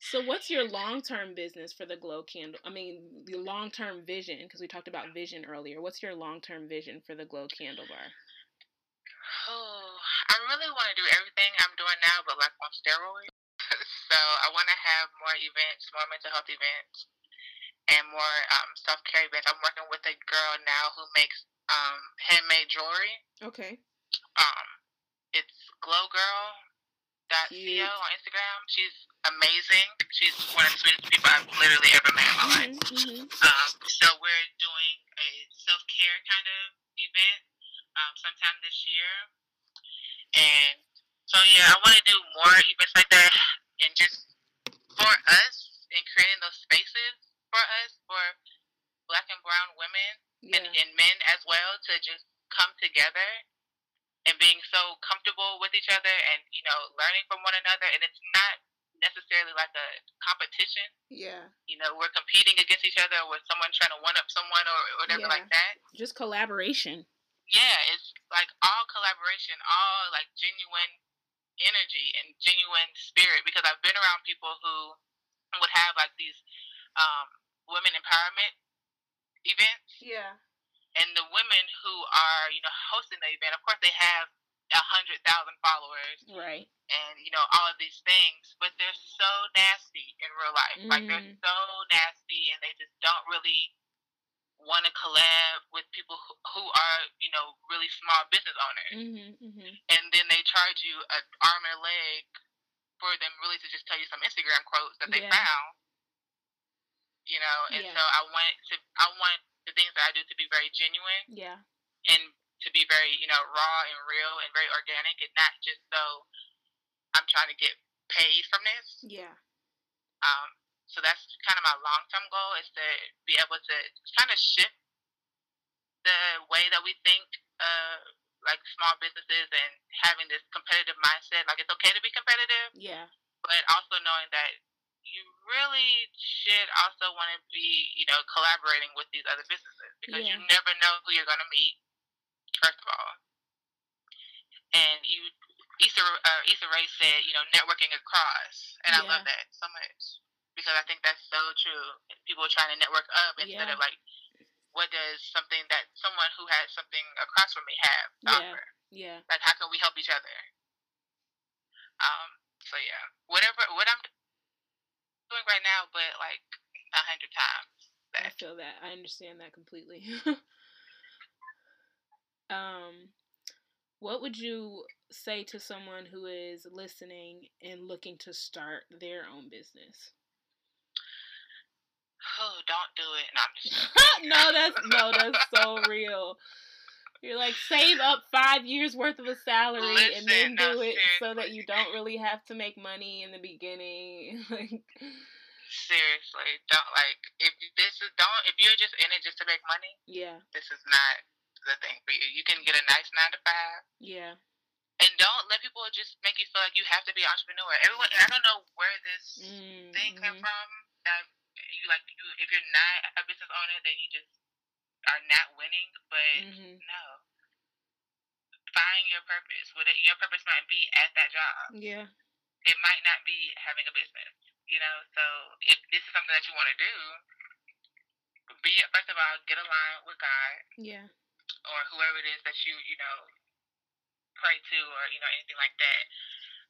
So, what's your long term business for the glow candle? I mean, the long term vision, because we talked about vision earlier. What's your long term vision for the glow candle bar?
Oh, I really want to do everything I'm doing now, but like on steroids. so, I want to have more events, more mental health events, and more um, self care events. I'm working with a girl now who makes um, handmade jewelry.
Okay.
Um, it's glowgirl.co on Instagram. She's amazing. She's one of the sweetest people I've literally ever met in my mm-hmm, life. Mm-hmm. Um, so we're doing a self care kind of event um, sometime this year, and so yeah, I want to do more events like that, and just for us and creating those spaces for us for Black and Brown women yeah. and, and men as well to just come together and being so comfortable with each other and you know learning from one another and it's not necessarily like a competition
yeah
you know we're competing against each other with someone trying to one up someone or whatever yeah. like that
just collaboration
yeah, it's like all collaboration, all like genuine energy and genuine spirit. Because I've been around people who would have like these um, women empowerment events.
Yeah.
And the women who are, you know, hosting the event, of course, they have a hundred thousand followers,
right?
And you know all of these things, but they're so nasty in real life. Mm-hmm. Like they're mm-hmm. so nasty, and they just don't really want to collab with people who, who are, you know, really small business owners.
Mm-hmm, mm-hmm.
And then they charge you an arm and a leg for them really to just tell you some Instagram quotes that they yeah. found. You know, and yeah. so I want to, I want the things that I do to be very genuine.
Yeah.
And to be very, you know, raw and real and very organic and not just so I'm trying to get paid from this.
Yeah.
Um, so that's kind of my long term goal is to be able to kind of shift the way that we think uh, like small businesses and having this competitive mindset. Like it's okay to be competitive.
Yeah.
But also knowing that you really should also want to be, you know, collaborating with these other businesses because yeah. you never know who you're going to meet, first of all. And you, Issa, uh, Issa Rae said, you know, networking across. And yeah. I love that so much because I think that's so true. People are trying to network up instead yeah. of like, what does something that someone who has something across from me have
to yeah. offer? Yeah.
Like, how can we help each other? Um. So yeah, whatever what I'm doing right now, but like a hundred times.
That. I feel that. I understand that completely. um, what would you say to someone who is listening and looking to start their own business?
oh, don't do it. No,
no, that's no, that's so real. You're like save up five years worth of a salary Listen, and then do no, it seriously. so that you don't really have to make money in the beginning.
Like seriously, don't like if this is don't if you're just in it just to make money.
Yeah,
this is not the thing for you. You can get a nice nine to five.
Yeah.
And don't let people just make you feel like you have to be an entrepreneur. Everyone, I don't know where this mm-hmm. thing came from that you like you if you're not a business owner, then you just are not winning. But mm-hmm. no, find your purpose. What it, your purpose might be at that job.
Yeah,
it might not be having a business. You know, so if this is something that you want to do, be first of all get aligned with God.
Yeah.
Or whoever it is that you you know pray to, or you know anything like that.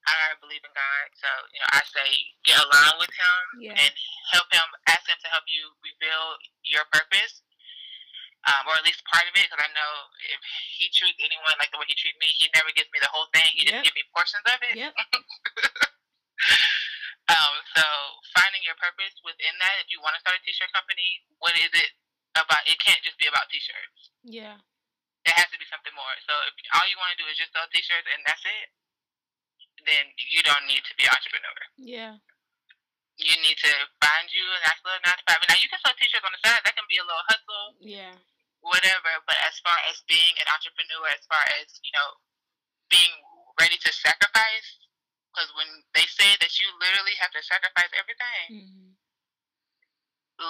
I believe in God, so you know I say get aligned with Him
yeah.
and help Him. Ask Him to help you reveal your purpose, um, or at least part of it. Because I know if He treats anyone like the way He treats me, He never gives me the whole thing. He yep. just gives me portions of it.
Yep.
um, so finding your purpose within that. If you want to start a t-shirt company, what is it about? It can't just be about t-shirts.
Yeah.
It has to be something more. So if all you want to do is just sell t-shirts and that's it then you don't need to be an entrepreneur.
Yeah.
You need to find you a nice little nine to five. Now you can sell t-shirts on the side. That can be a little hustle.
Yeah.
Whatever. But as far as being an entrepreneur, as far as you know, being ready to sacrifice, because when they say that you literally have to sacrifice everything,
mm-hmm.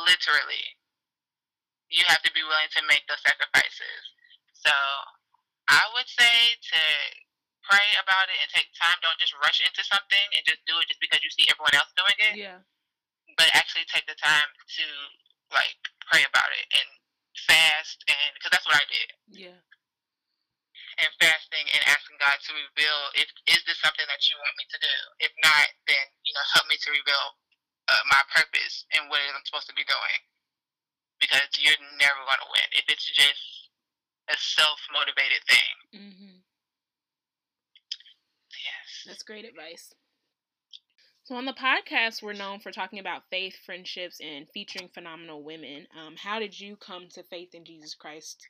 literally, you have to be willing to make those sacrifices. So I would say to pray about it and take time. Don't just rush into something and just do it just because you see everyone else doing it.
Yeah.
But actually take the time to like pray about it and fast and because that's what I did.
Yeah.
And fasting and asking God to reveal if is this something that you want me to do? If not, then you know help me to reveal uh, my purpose and what it is I'm supposed to be doing. Because you're never gonna win if it's just a self motivated thing.
Mm-hmm. That's great advice. So, on the podcast, we're known for talking about faith, friendships, and featuring phenomenal women. Um, how did you come to faith in Jesus Christ?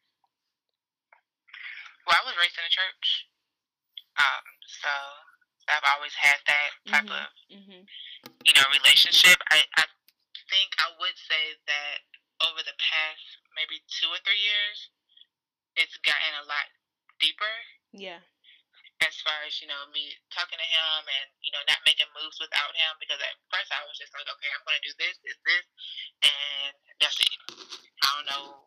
Well, I was raised in a church. Um, so I've always had that type mm-hmm. of, mm-hmm. you know, relationship. I, I think I would say that over the past maybe two or three years, it's gotten a lot deeper.
Yeah
as far as you know me talking to him and you know not making moves without him because at first I was just like okay I'm going to do this this this and that's it I don't know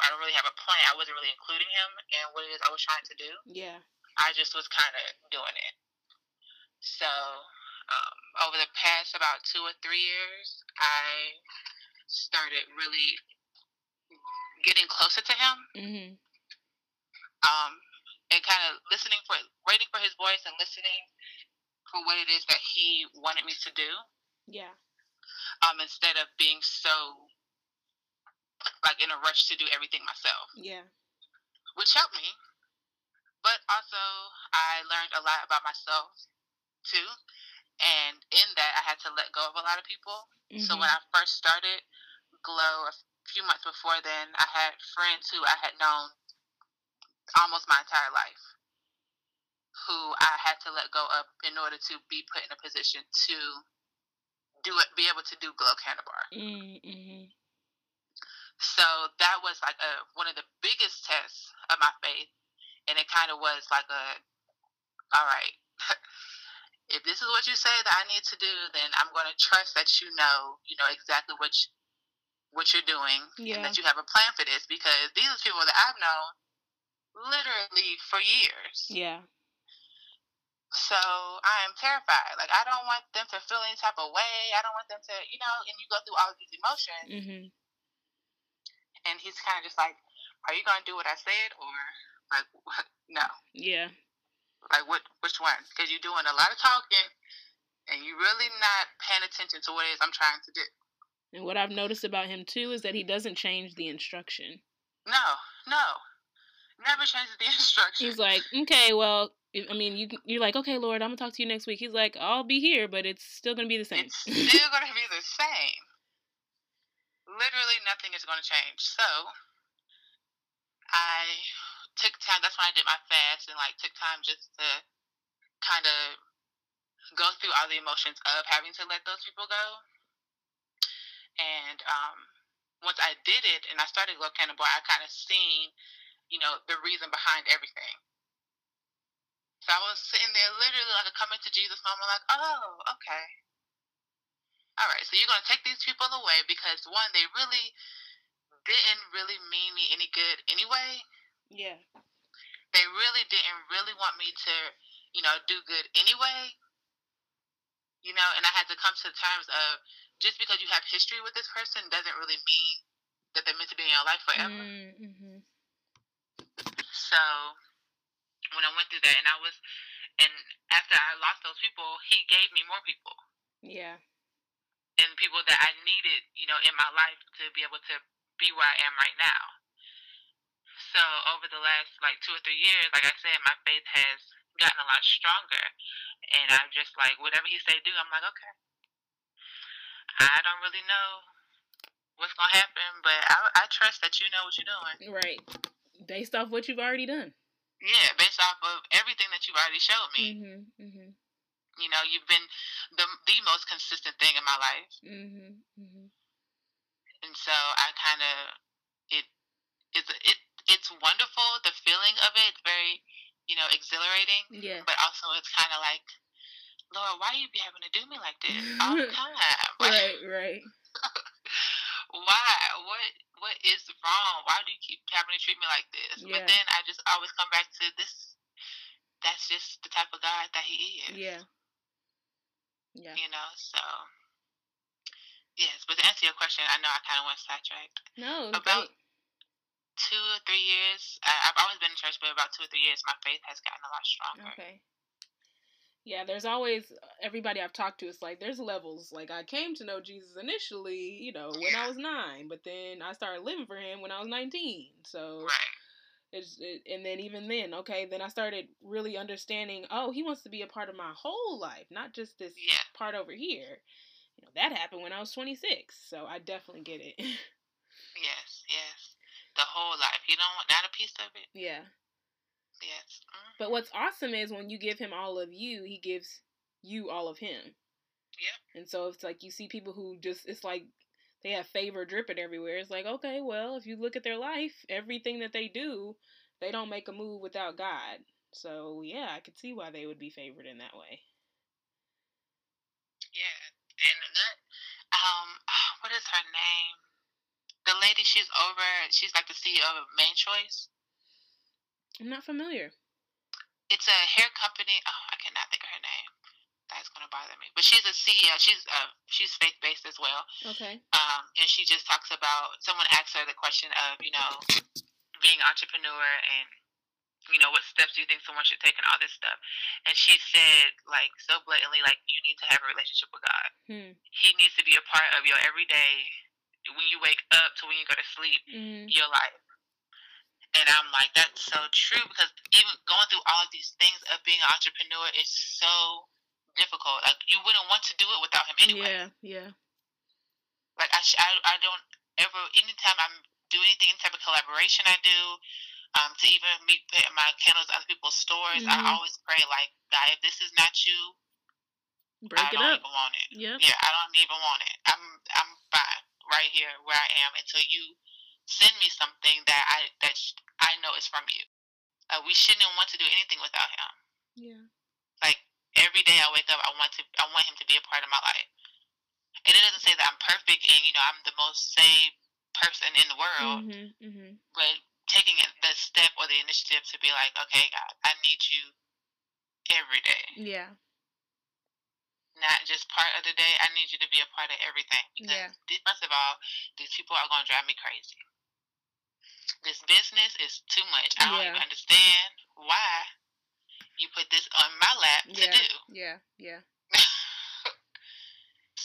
I don't really have a plan. I wasn't really including him in what it is I was trying to do.
Yeah.
I just was kind of doing it. So um, over the past about two or three years, I started really getting closer to him. Mm-hmm. Um, and kind of listening for, waiting for his voice and listening for what it is that he wanted me to do.
Yeah.
Um, instead of being so like in a rush to do everything myself.
Yeah.
Which helped me. But also I learned a lot about myself too. And in that I had to let go of a lot of people. Mm-hmm. So when I first started Glow a few months before then, I had friends who I had known almost my entire life who I had to let go of in order to be put in a position to do it, be able to do Glow Candle Mm-hmm. So that was like a one of the biggest tests of my faith, and it kind of was like a, all right, if this is what you say that I need to do, then I'm going to trust that you know, you know exactly what you, what you're doing, yeah. and that you have a plan for this because these are people that I've known literally for years.
Yeah.
So I am terrified. Like I don't want them to feel any type of way. I don't want them to, you know, and you go through all of these emotions. Mm-hmm and he's kind of just like, "Are you gonna do what I said, or like what? no?"
Yeah.
Like what? Which one? Because you're doing a lot of talking, and you're really not paying attention to what it is I'm trying to do.
And what I've noticed about him too is that he doesn't change the instruction.
No, no, never changes the instruction.
He's like, okay, well, I mean, you you're like, okay, Lord, I'm gonna talk to you next week. He's like, I'll be here, but it's still gonna be the same.
It's still gonna be the same literally nothing is going to change. So I took time. That's when I did my fast and like took time just to kind of go through all the emotions of having to let those people go. And um, once I did it and I started Glow Candle Bar, I kind of seen, you know, the reason behind everything. So I was sitting there literally like a coming to Jesus moment, like, oh, okay all right, so you're going to take these people away because one, they really didn't really mean me any good anyway.
Yeah.
They really didn't really want me to, you know, do good anyway. You know, and I had to come to terms of just because you have history with this person doesn't really mean that they're meant to be in your life forever. Mm-hmm. So when I went through that, and I was, and after I lost those people, he gave me more people.
Yeah
and people that I needed, you know, in my life to be able to be where I am right now. So over the last like two or three years, like I said, my faith has gotten a lot stronger, and I'm just like whatever he say do, I'm like okay. I don't really know what's gonna happen, but I, I trust that you know what you're doing.
Right, based off what you've already done.
Yeah, based off of everything that you've already showed me. Mm-hmm, mm-hmm. You know, you've been the the most consistent thing in my life. Mm-hmm, mm-hmm. And so I kind of it it's it it's wonderful. The feeling of it, very you know exhilarating.
Yeah.
But also it's kind of like, Lord, why do you be having to do me like this all the time?
right, right.
why? What what is wrong? Why do you keep having to treat me like this? Yeah. But then I just always come back to this. That's just the type of God that He is.
Yeah. Yeah.
You know, so yes. But to answer your question, I know I kind of went sidetracked.
No,
about great. two or three years. I, I've always been in church, but about two or three years, my faith has gotten a lot stronger.
Okay. Yeah, there's always uh, everybody I've talked to. It's like there's levels. Like I came to know Jesus initially, you know, when I was nine, but then I started living for Him when I was nineteen. So
right.
It's, it, and then even then, okay, then I started really understanding. Oh, he wants to be a part of my whole life, not just this
yeah.
part over here. You know that happened when I was 26, so I definitely get it.
yes, yes, the whole life. You don't want not a piece of it.
Yeah.
Yes. Mm-hmm.
But what's awesome is when you give him all of you, he gives you all of him.
Yeah.
And so it's like you see people who just it's like they have favor dripping everywhere. It's like, okay, well, if you look at their life, everything that they do, they don't make a move without God. So yeah, I could see why they would be favored in that way.
Yeah, and that um, what is her name? the lady she's over. She's like the CEO of Mane Choice.
I'm not familiar.
It's a hair company. Oh, I cannot think of her name. That's gonna bother me. But she's a CEO. She's uh she's faith based as well.
Okay.
Um, and she just talks about someone asked her the question of you know being an entrepreneur and you know, what steps do you think someone should take and all this stuff? And she said, like, so blatantly, like, you need to have a relationship with God. Hmm. He needs to be a part of your everyday, when you wake up to when you go to sleep, mm-hmm. your life. And I'm like, that's so true because even going through all of these things of being an entrepreneur is so difficult. Like, you wouldn't want to do it without him anyway.
Yeah, yeah.
Like, I, I, I don't ever, anytime I'm doing anything, any type of collaboration I do, um, to even me putting my candles at other people's stores, mm-hmm. I always pray like, God, if this is not you,
Break I
don't
up.
even want it.
Yeah.
Yeah, I don't even want it. I'm I'm fine right here where I am until you send me something that I that I know is from you. Uh, we shouldn't want to do anything without him.
Yeah.
Like every day I wake up, I want to I want him to be a part of my life. And it doesn't say that I'm perfect and you know I'm the most saved person in the world,
mm-hmm, mm-hmm.
but taking the step or the initiative to be like, okay, God, I need you every day.
Yeah.
Not just part of the day. I need you to be a part of everything. Because yeah. first of all, these people are gonna drive me crazy. This business is too much. I don't even understand why you put this on my lap
yeah.
to do.
Yeah, yeah.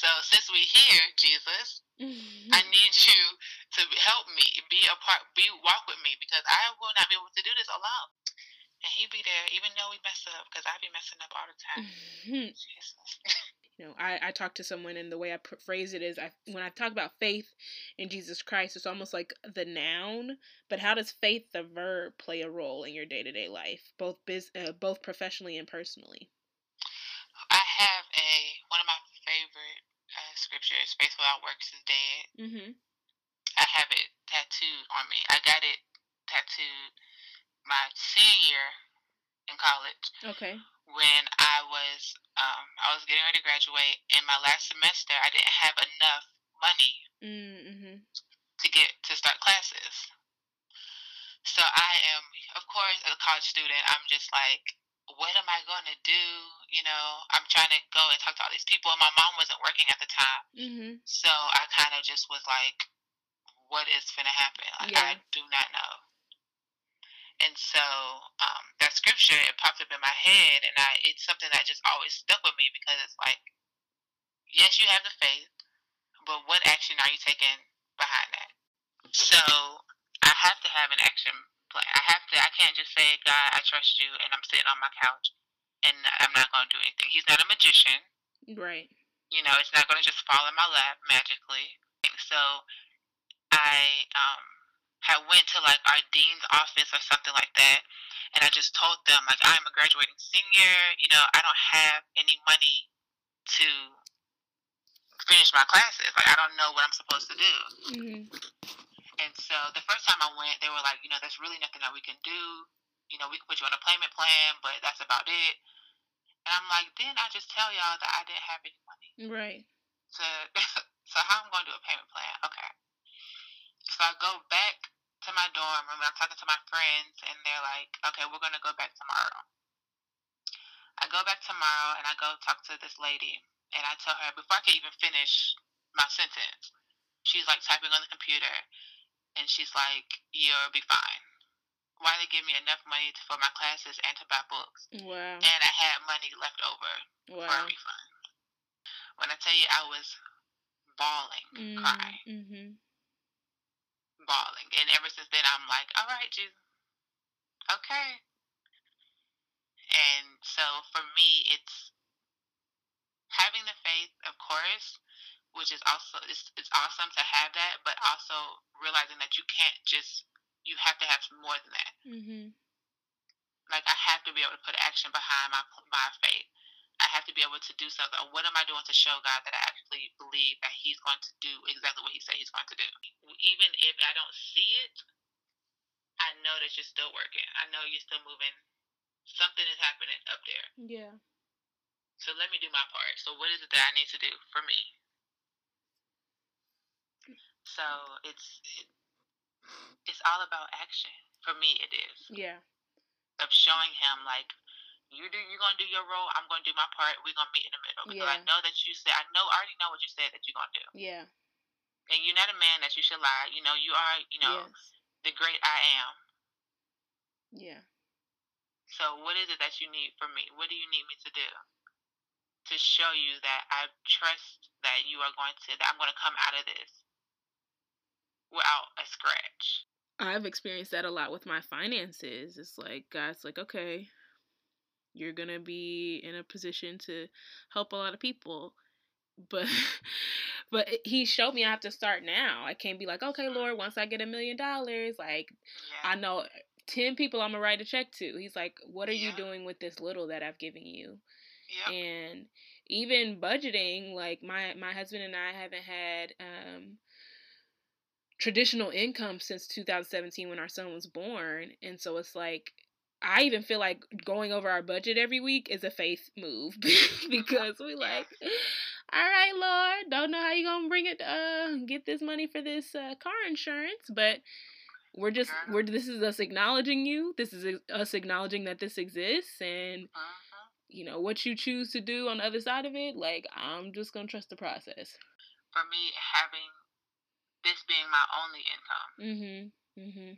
so since we here, Jesus, I need you to help me, be a part, be walk with me because I will not be able to do this alone. And he be there even though we mess up because I be messing up all the time.
you know, I, I talk to someone and the way I phrase it is I when I talk about faith in Jesus Christ, it's almost like the noun, but how does faith, the verb, play a role in your day to day life, both biz, uh, both professionally and personally?
I have a one of my favorite uh, scriptures, faith without works is dead.
Mm-hmm.
I have it tattooed on me. I got it tattooed my senior in college.
Okay.
When I was um, I was getting ready to graduate, in my last semester, I didn't have enough money
mm-hmm.
to get to start classes. So I am, of course, as a college student, I'm just like, what am I going to do? You know, I'm trying to go and talk to all these people. And my mom wasn't working at the time.
Mm-hmm.
So I kind of just was like, what is going to happen? Like, yeah. I do not know. And so um, that scripture, it popped up in my head, and I it's something that just always stuck with me because it's like, yes, you have the faith, but what action are you taking behind that? So I have to have an action plan. I have to. I can't just say, God, I trust you, and I'm sitting on my couch, and I'm not going to do anything. He's not a magician.
Right.
You know, it's not going to just fall in my lap magically. So I um had went to like our dean's office or something like that, and I just told them like I'm a graduating senior. You know, I don't have any money to finish my classes. Like I don't know what I'm supposed to do.
Mm-hmm.
And so the first time I went, they were like, you know, there's really nothing that we can do. You know, we can put you on a payment plan, but that's about it. And I'm like, didn't I just tell y'all that I didn't have any money?
Right.
So, so how I'm going to do a payment plan? Okay. So I go back to my dorm room and I'm talking to my friends, and they're like, okay, we're going to go back tomorrow. I go back tomorrow and I go talk to this lady, and I tell her before I can even finish my sentence, she's like typing on the computer, and she's like, "You'll be fine." Why they give me enough money for my classes and to buy books?
Wow.
And I had money left over
wow.
for a refund. When I tell you I was bawling,
mm,
crying,
mm-hmm.
Bawling, and ever since then I'm like, all right, Jesus, okay. And so for me, it's having the faith, of course, which is also it's, it's awesome to have that, but also realizing that you can't just you have to have more than that.
Mm-hmm.
Like I have to be able to put action behind my my faith. I have to be able to do something. What am I doing to show God that I actually believe that He's going to do exactly what He said He's going to do? Even if I don't see it, I know that you're still working. I know you're still moving. Something is happening up there.
Yeah.
So let me do my part. So what is it that I need to do for me? So it's it, it's all about action. For me, it is.
Yeah.
Of showing him like you do you're gonna do your role, I'm gonna do my part, we're gonna meet in the middle. Because yeah. I know that you said I know I already know what you said that you're gonna do.
Yeah.
And you're not a man that you should lie. You know, you are, you know, yes. the great I am.
Yeah.
So what is it that you need from me? What do you need me to do? To show you that I trust that you are going to that I'm gonna come out of this without a scratch.
I've experienced that a lot with my finances. It's like God's like, okay, you're gonna be in a position to help a lot of people. But but he showed me I have to start now. I can't be like, okay, Lord, once I get a million dollars, like yeah. I know ten people I'm gonna write a check to. He's like, What are yeah. you doing with this little that I've given you?
Yep.
And even budgeting, like my my husband and I haven't had um traditional income since 2017 when our son was born. And so it's like, I even feel like going over our budget every week is a faith move because we like, all right, Lord, don't know how you gonna bring it, uh, get this money for this uh, car insurance, but we're just we're this is us acknowledging you. This is us acknowledging that this exists, and uh-huh. you know what you choose to do on the other side of it. Like I'm just gonna trust the process.
For me, having this being my only income.
Mm-hmm. Mhm.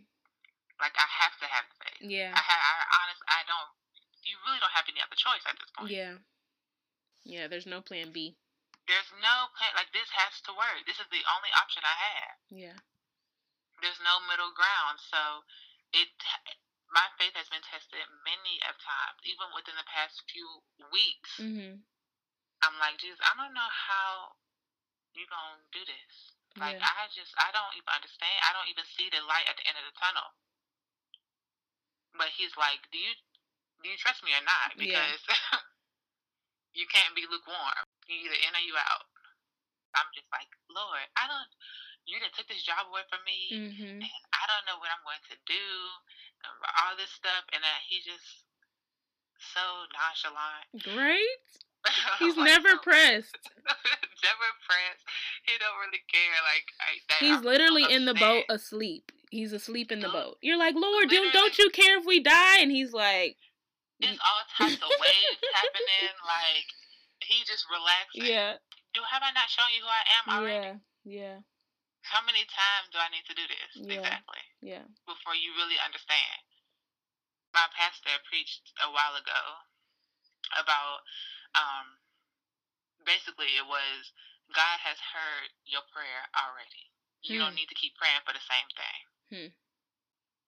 Like I have to have the faith.
Yeah.
I. I honestly, I don't. You really don't have any other choice at this point.
Yeah. Yeah. There's no plan B.
There's no plan. Like this has to work. This is the only option I have.
Yeah.
There's no middle ground. So it. My faith has been tested many of times, even within the past few weeks.
Mm-hmm.
I'm like, Jesus, I don't know how you gonna do this. Like yeah. I just I don't even understand. I don't even see the light at the end of the tunnel. But he's like, "Do you do you trust me or not? Because yeah. you can't be lukewarm. You either in or you out." I'm just like, Lord, I don't. You didn't took this job away from me,
mm-hmm.
and I don't know what I'm going to do. All this stuff, and uh, he just so nonchalant.
Great. He's like, never pressed.
never pressed. He don't really care. Like I,
he's I'm literally in the boat asleep. He's asleep in the boat. You're like, Lord, don't don't you care if we die? And he's like,
there's all types of waves happening. Like he just relaxing.
Yeah.
Do have I not shown you who I am already?
Yeah. Yeah.
How many times do I need to do this
yeah.
exactly?
Yeah.
Before you really understand. My pastor preached a while ago about um, basically it was God has heard your prayer already. You hmm. don't need to keep praying for the same thing.
Hmm.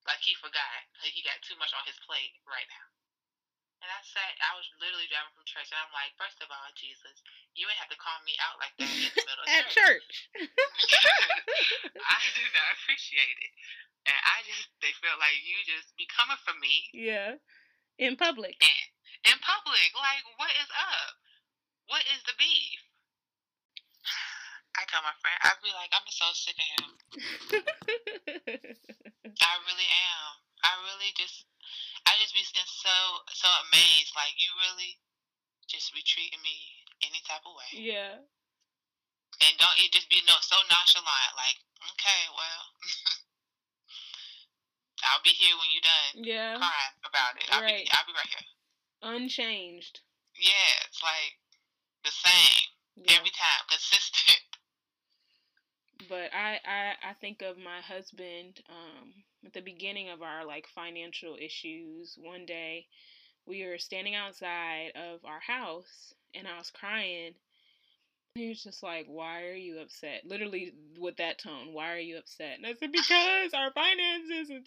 Like he forgot. He got too much on his plate right now. And I sat, I was literally driving from church, and I'm like, first of all, Jesus, you ain't have to call me out like that in the middle of
At church.
I do not appreciate it. And I just, they feel like you just be coming for me.
Yeah. In public.
And in public. Like, what is up? What is the beef? I tell my friend, I'd be like, I'm so sick of him. I really am. I really just, I just be so, so amazed. Like, you really just be treating me any type of way.
Yeah.
And don't it just be no so nonchalant. Like, okay, well, I'll be here when you're done.
Yeah.
Crying about it. I'll right. be, I'll be right here
unchanged.
Yeah, it's like the same yeah. every time, consistent.
But I, I I think of my husband um, at the beginning of our like financial issues. One day, we were standing outside of our house, and I was crying. He was just like, "Why are you upset?" Literally with that tone. Why are you upset? And I said, "Because our finances and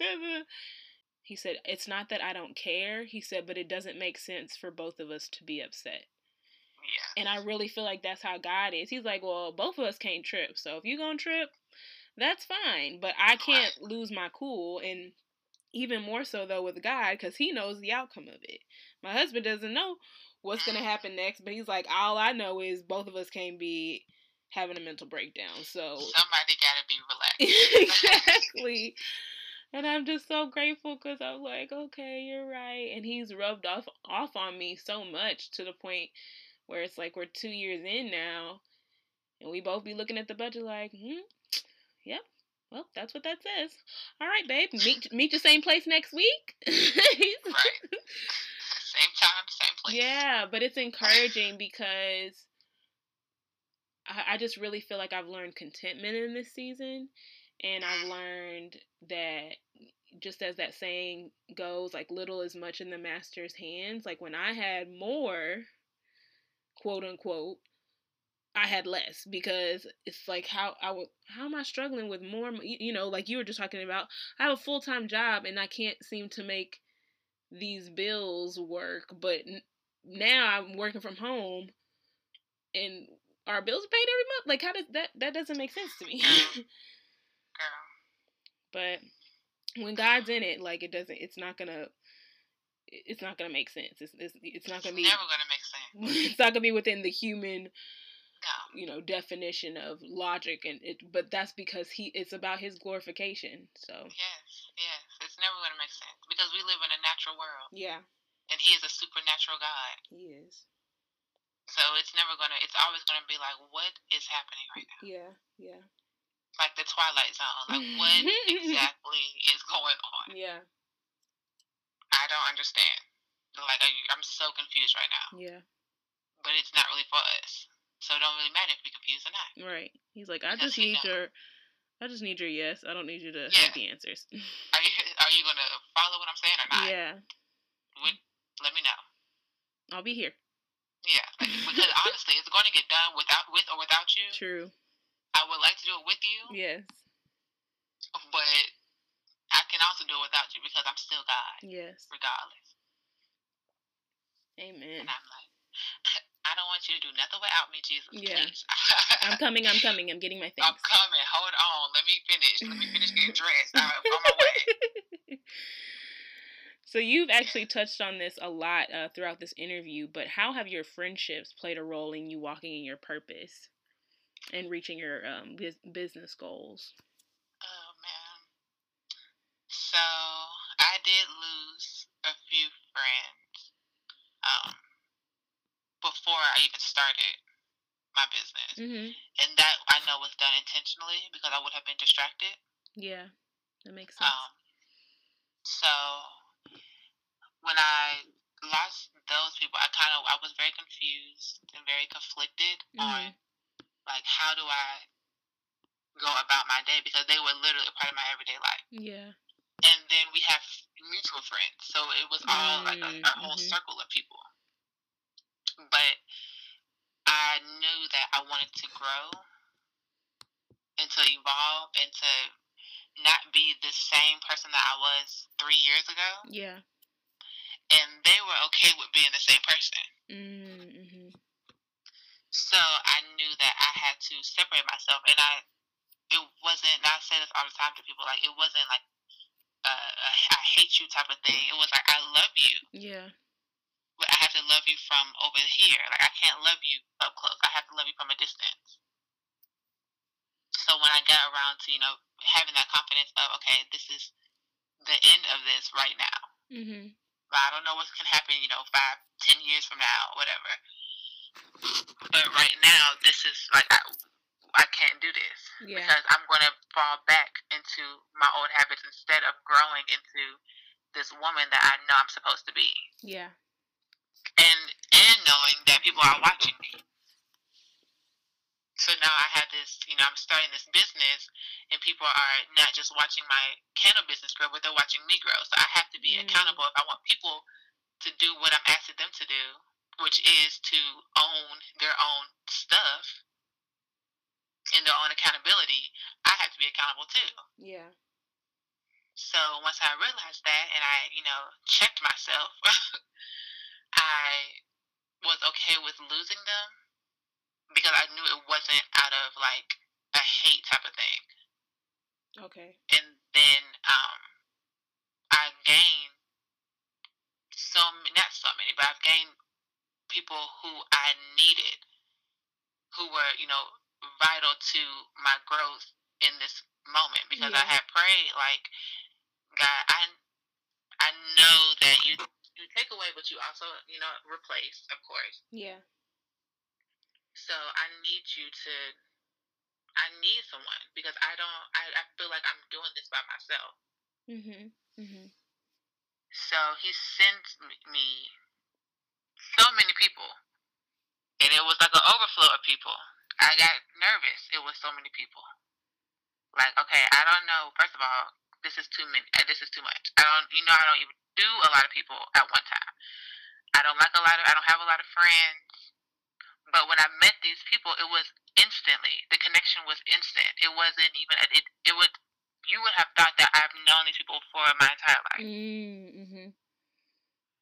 he said, It's not that I don't care. He said, but it doesn't make sense for both of us to be upset.
Yeah.
And I really feel like that's how God is. He's like, Well, both of us can't trip. So if you're going to trip, that's fine. But I can't right. lose my cool. And even more so, though, with God, because He knows the outcome of it. My husband doesn't know what's going to mm-hmm. happen next. But he's like, All I know is both of us can't be having a mental breakdown. So
somebody got to be relaxed.
exactly. And I'm just so grateful because I'm like, okay, you're right. And he's rubbed off off on me so much to the point where it's like we're two years in now, and we both be looking at the budget like, hmm, Yep. Well, that's what that says. All right, babe. Meet meet the same place next week. right.
Same time, same place.
Yeah, but it's encouraging because I, I just really feel like I've learned contentment in this season, and I've mm. learned that just as that saying goes, like little is much in the master's hands. Like when I had more, quote unquote, I had less because it's like how I would how am I struggling with more you know like you were just talking about I have a full-time job and I can't seem to make these bills work but now I'm working from home and our bills are paid every month like how does that that doesn't make sense to me but when God's in it like it doesn't it's not to it's not gonna make sense. It's it's, it's not gonna be
never gonna make.
it's not gonna be within the human you know definition of logic and it but that's because he it's about his glorification so.
Yes yes it's never going to make sense because we live in a natural world.
Yeah.
And he is a supernatural god.
He is.
So it's never going to it's always going to be like what is happening right now?
Yeah yeah.
Like the twilight zone like what exactly is going on?
Yeah.
I don't understand. Like i'm so confused right now.
Yeah
but it's not really for us so it don't really matter if we confused or not.
Right. He's like, I because just need knows. your I just need your yes. I don't need you to yeah. have the answers.
Are you are you gonna follow what I'm saying or not?
Yeah.
Would, let me know.
I'll be here.
Yeah, because honestly, it's going to get done without with or without you.
True.
I would like to do it with you.
Yes.
But I can also do it without you because I'm still God.
Yes.
Regardless.
Amen.
And I'm like, I don't want you to do nothing without me, Jesus. Yeah.
I'm coming, I'm coming, I'm getting my things.
I'm coming. Hold on. Let me finish. Let me finish getting dressed. I'm on my way.
So you've actually touched on this a lot uh, throughout this interview, but how have your friendships played a role in you walking in your purpose and reaching your um, business goals?
Oh man, so I did lose a few friends. Um, before I even started my business.
Mm-hmm.
And that I know was done intentionally because I would have been distracted.
Yeah, that makes sense. Um,
so when I lost those people, I kind of I was very confused and very conflicted mm-hmm. on like how do I go about my day because they were literally a part of my everyday life.
Yeah.
And then we have mutual friends, so it was all mm-hmm. like a, a whole mm-hmm. circle of people but I knew that I wanted to grow and to evolve and to not be the same person that I was three years ago.
Yeah.
And they were okay with being the same person.
Mm-hmm.
So I knew that I had to separate myself, and I, it wasn't. I say this all the time to people, like it wasn't like a, I hate you type of thing. It was like I love you.
Yeah
have to love you from over here. Like I can't love you up close. I have to love you from a distance. So when I got around to you know having that confidence of okay, this is the end of this right now.
Mm-hmm.
I don't know what can happen. You know, five, ten years from now, whatever. But right now, this is like I, I can't do this
yeah.
because I'm going to fall back into my old habits instead of growing into this woman that I know I'm supposed to be.
Yeah
and and knowing that people are watching me. So now I have this, you know, I'm starting this business, and people are not just watching my candle business grow, but they're watching me grow. So I have to be mm. accountable if I want people to do what I'm asking them to do, which is to own their own stuff and their own accountability. I have to be accountable too.
Yeah.
So once I realized that, and I, you know, checked myself. I was okay with losing them because I knew it wasn't out of like a hate type of thing.
Okay.
And then um, I gained so not so many, but I've gained people who I needed, who were you know vital to my growth in this moment because yeah. I had prayed like God, I I know that you you take away, but you also, you know, replace, of course.
Yeah.
So I need you to,
I need someone because I don't. I, I feel like I'm doing this by myself. Mm-hmm. Mm-hmm. So he sent me so many people, and it was like an overflow of people. I got nervous. It was so many people. Like, okay, I don't know. First of all, this is too many. Uh, this is too much. I don't. You know, I don't even do a lot of people at one time. I don't like a lot of. I don't have a lot of friends. But when I met these people, it was instantly. The connection was instant. It wasn't even. It. It would. You would have thought that I've known these people for my entire life. Mm-hmm.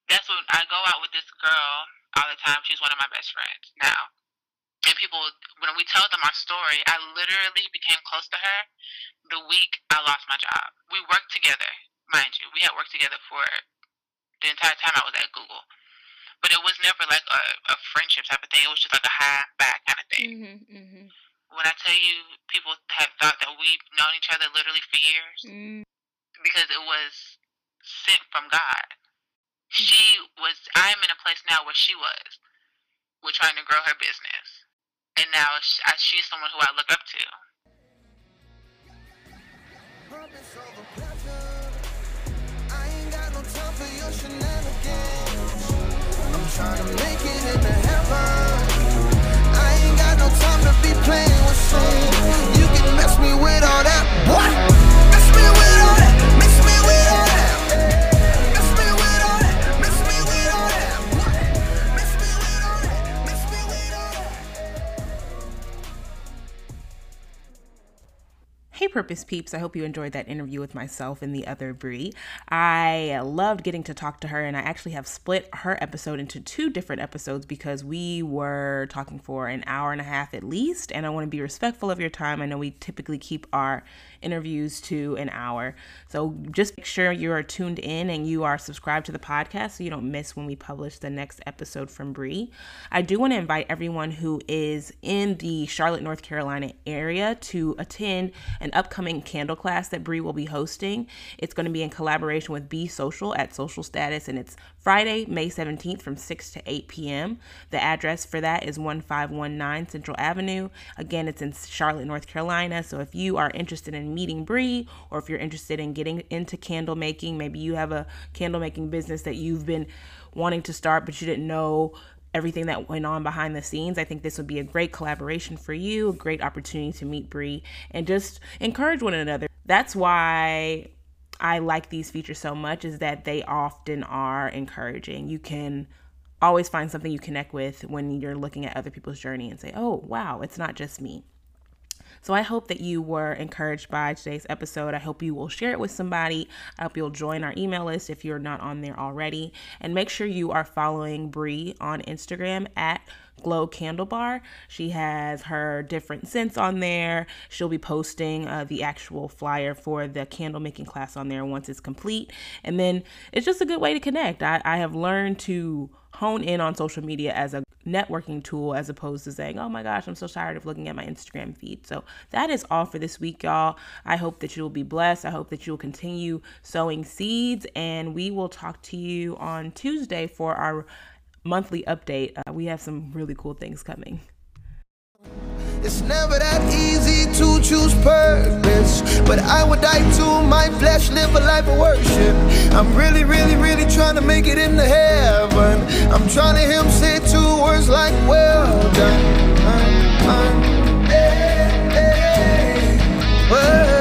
That's when I go out with this girl all the time. She's one of my best friends now. And people, when we tell them our story, I literally became close to her the week I lost my job. We worked together, mind you. We had worked together for the entire time I was at Google. But it was never like a, a friendship type of thing. It was just like a high back kind of thing. Mm-hmm, mm-hmm. When I tell you, people have thought that we've known each other literally for years mm. because it was sent from God. She was. I am in a place now where she was. We're trying to grow her business, and now I she's someone who I look up to. trying to Purpose Peeps. I hope you enjoyed that interview with myself and the other Brie. I loved getting to talk to her, and I actually have split her episode into two different episodes because we were talking for an hour and a half at least, and I want to be respectful of your time. I know we typically keep our interviews to an hour. So just make sure you are tuned in and you are subscribed to the podcast so you don't miss when we publish the next episode from Brie. I do want to invite everyone who is in the Charlotte, North Carolina area to attend an upcoming candle class that Brie will be hosting. It's going to be in collaboration with Be Social at Social Status and it's Friday, May 17th from 6 to 8 p.m. The address for that is 1519 Central Avenue. Again, it's in Charlotte, North Carolina. So if you are interested in meeting Brie or if you're interested in getting into candle making, maybe you have a candle making business that you've been wanting to start but you didn't know everything that went on behind the scenes. I think this would be a great collaboration for you, a great opportunity to meet Brie and just encourage one another. That's why I like these features so much is that they often are encouraging. You can always find something you connect with when you're looking at other people's journey and say, oh, wow, it's not just me. So I hope that you were encouraged by today's episode. I hope you will share it with somebody. I hope you'll join our email list if you're not on there already. And make sure you are following Brie on Instagram at Glow Candle Bar. She has her different scents on there. She'll be posting uh, the actual flyer for the candle making class on there once it's complete. And then it's just a good way to connect. I, I have learned to hone in on social media as a networking tool as opposed to saying, oh my gosh, I'm so tired of looking at my Instagram feed. So that is all for this week, y'all. I hope that you will be blessed. I hope that you will continue sowing seeds, and we will talk to you on Tuesday for our monthly update, uh, we have some really cool things coming. It's never that easy to choose purpose, but I would die to my flesh, live a life of worship. I'm really, really, really trying to make it into heaven. I'm trying to him say two words like, well done. Uh, uh, hey, hey, well.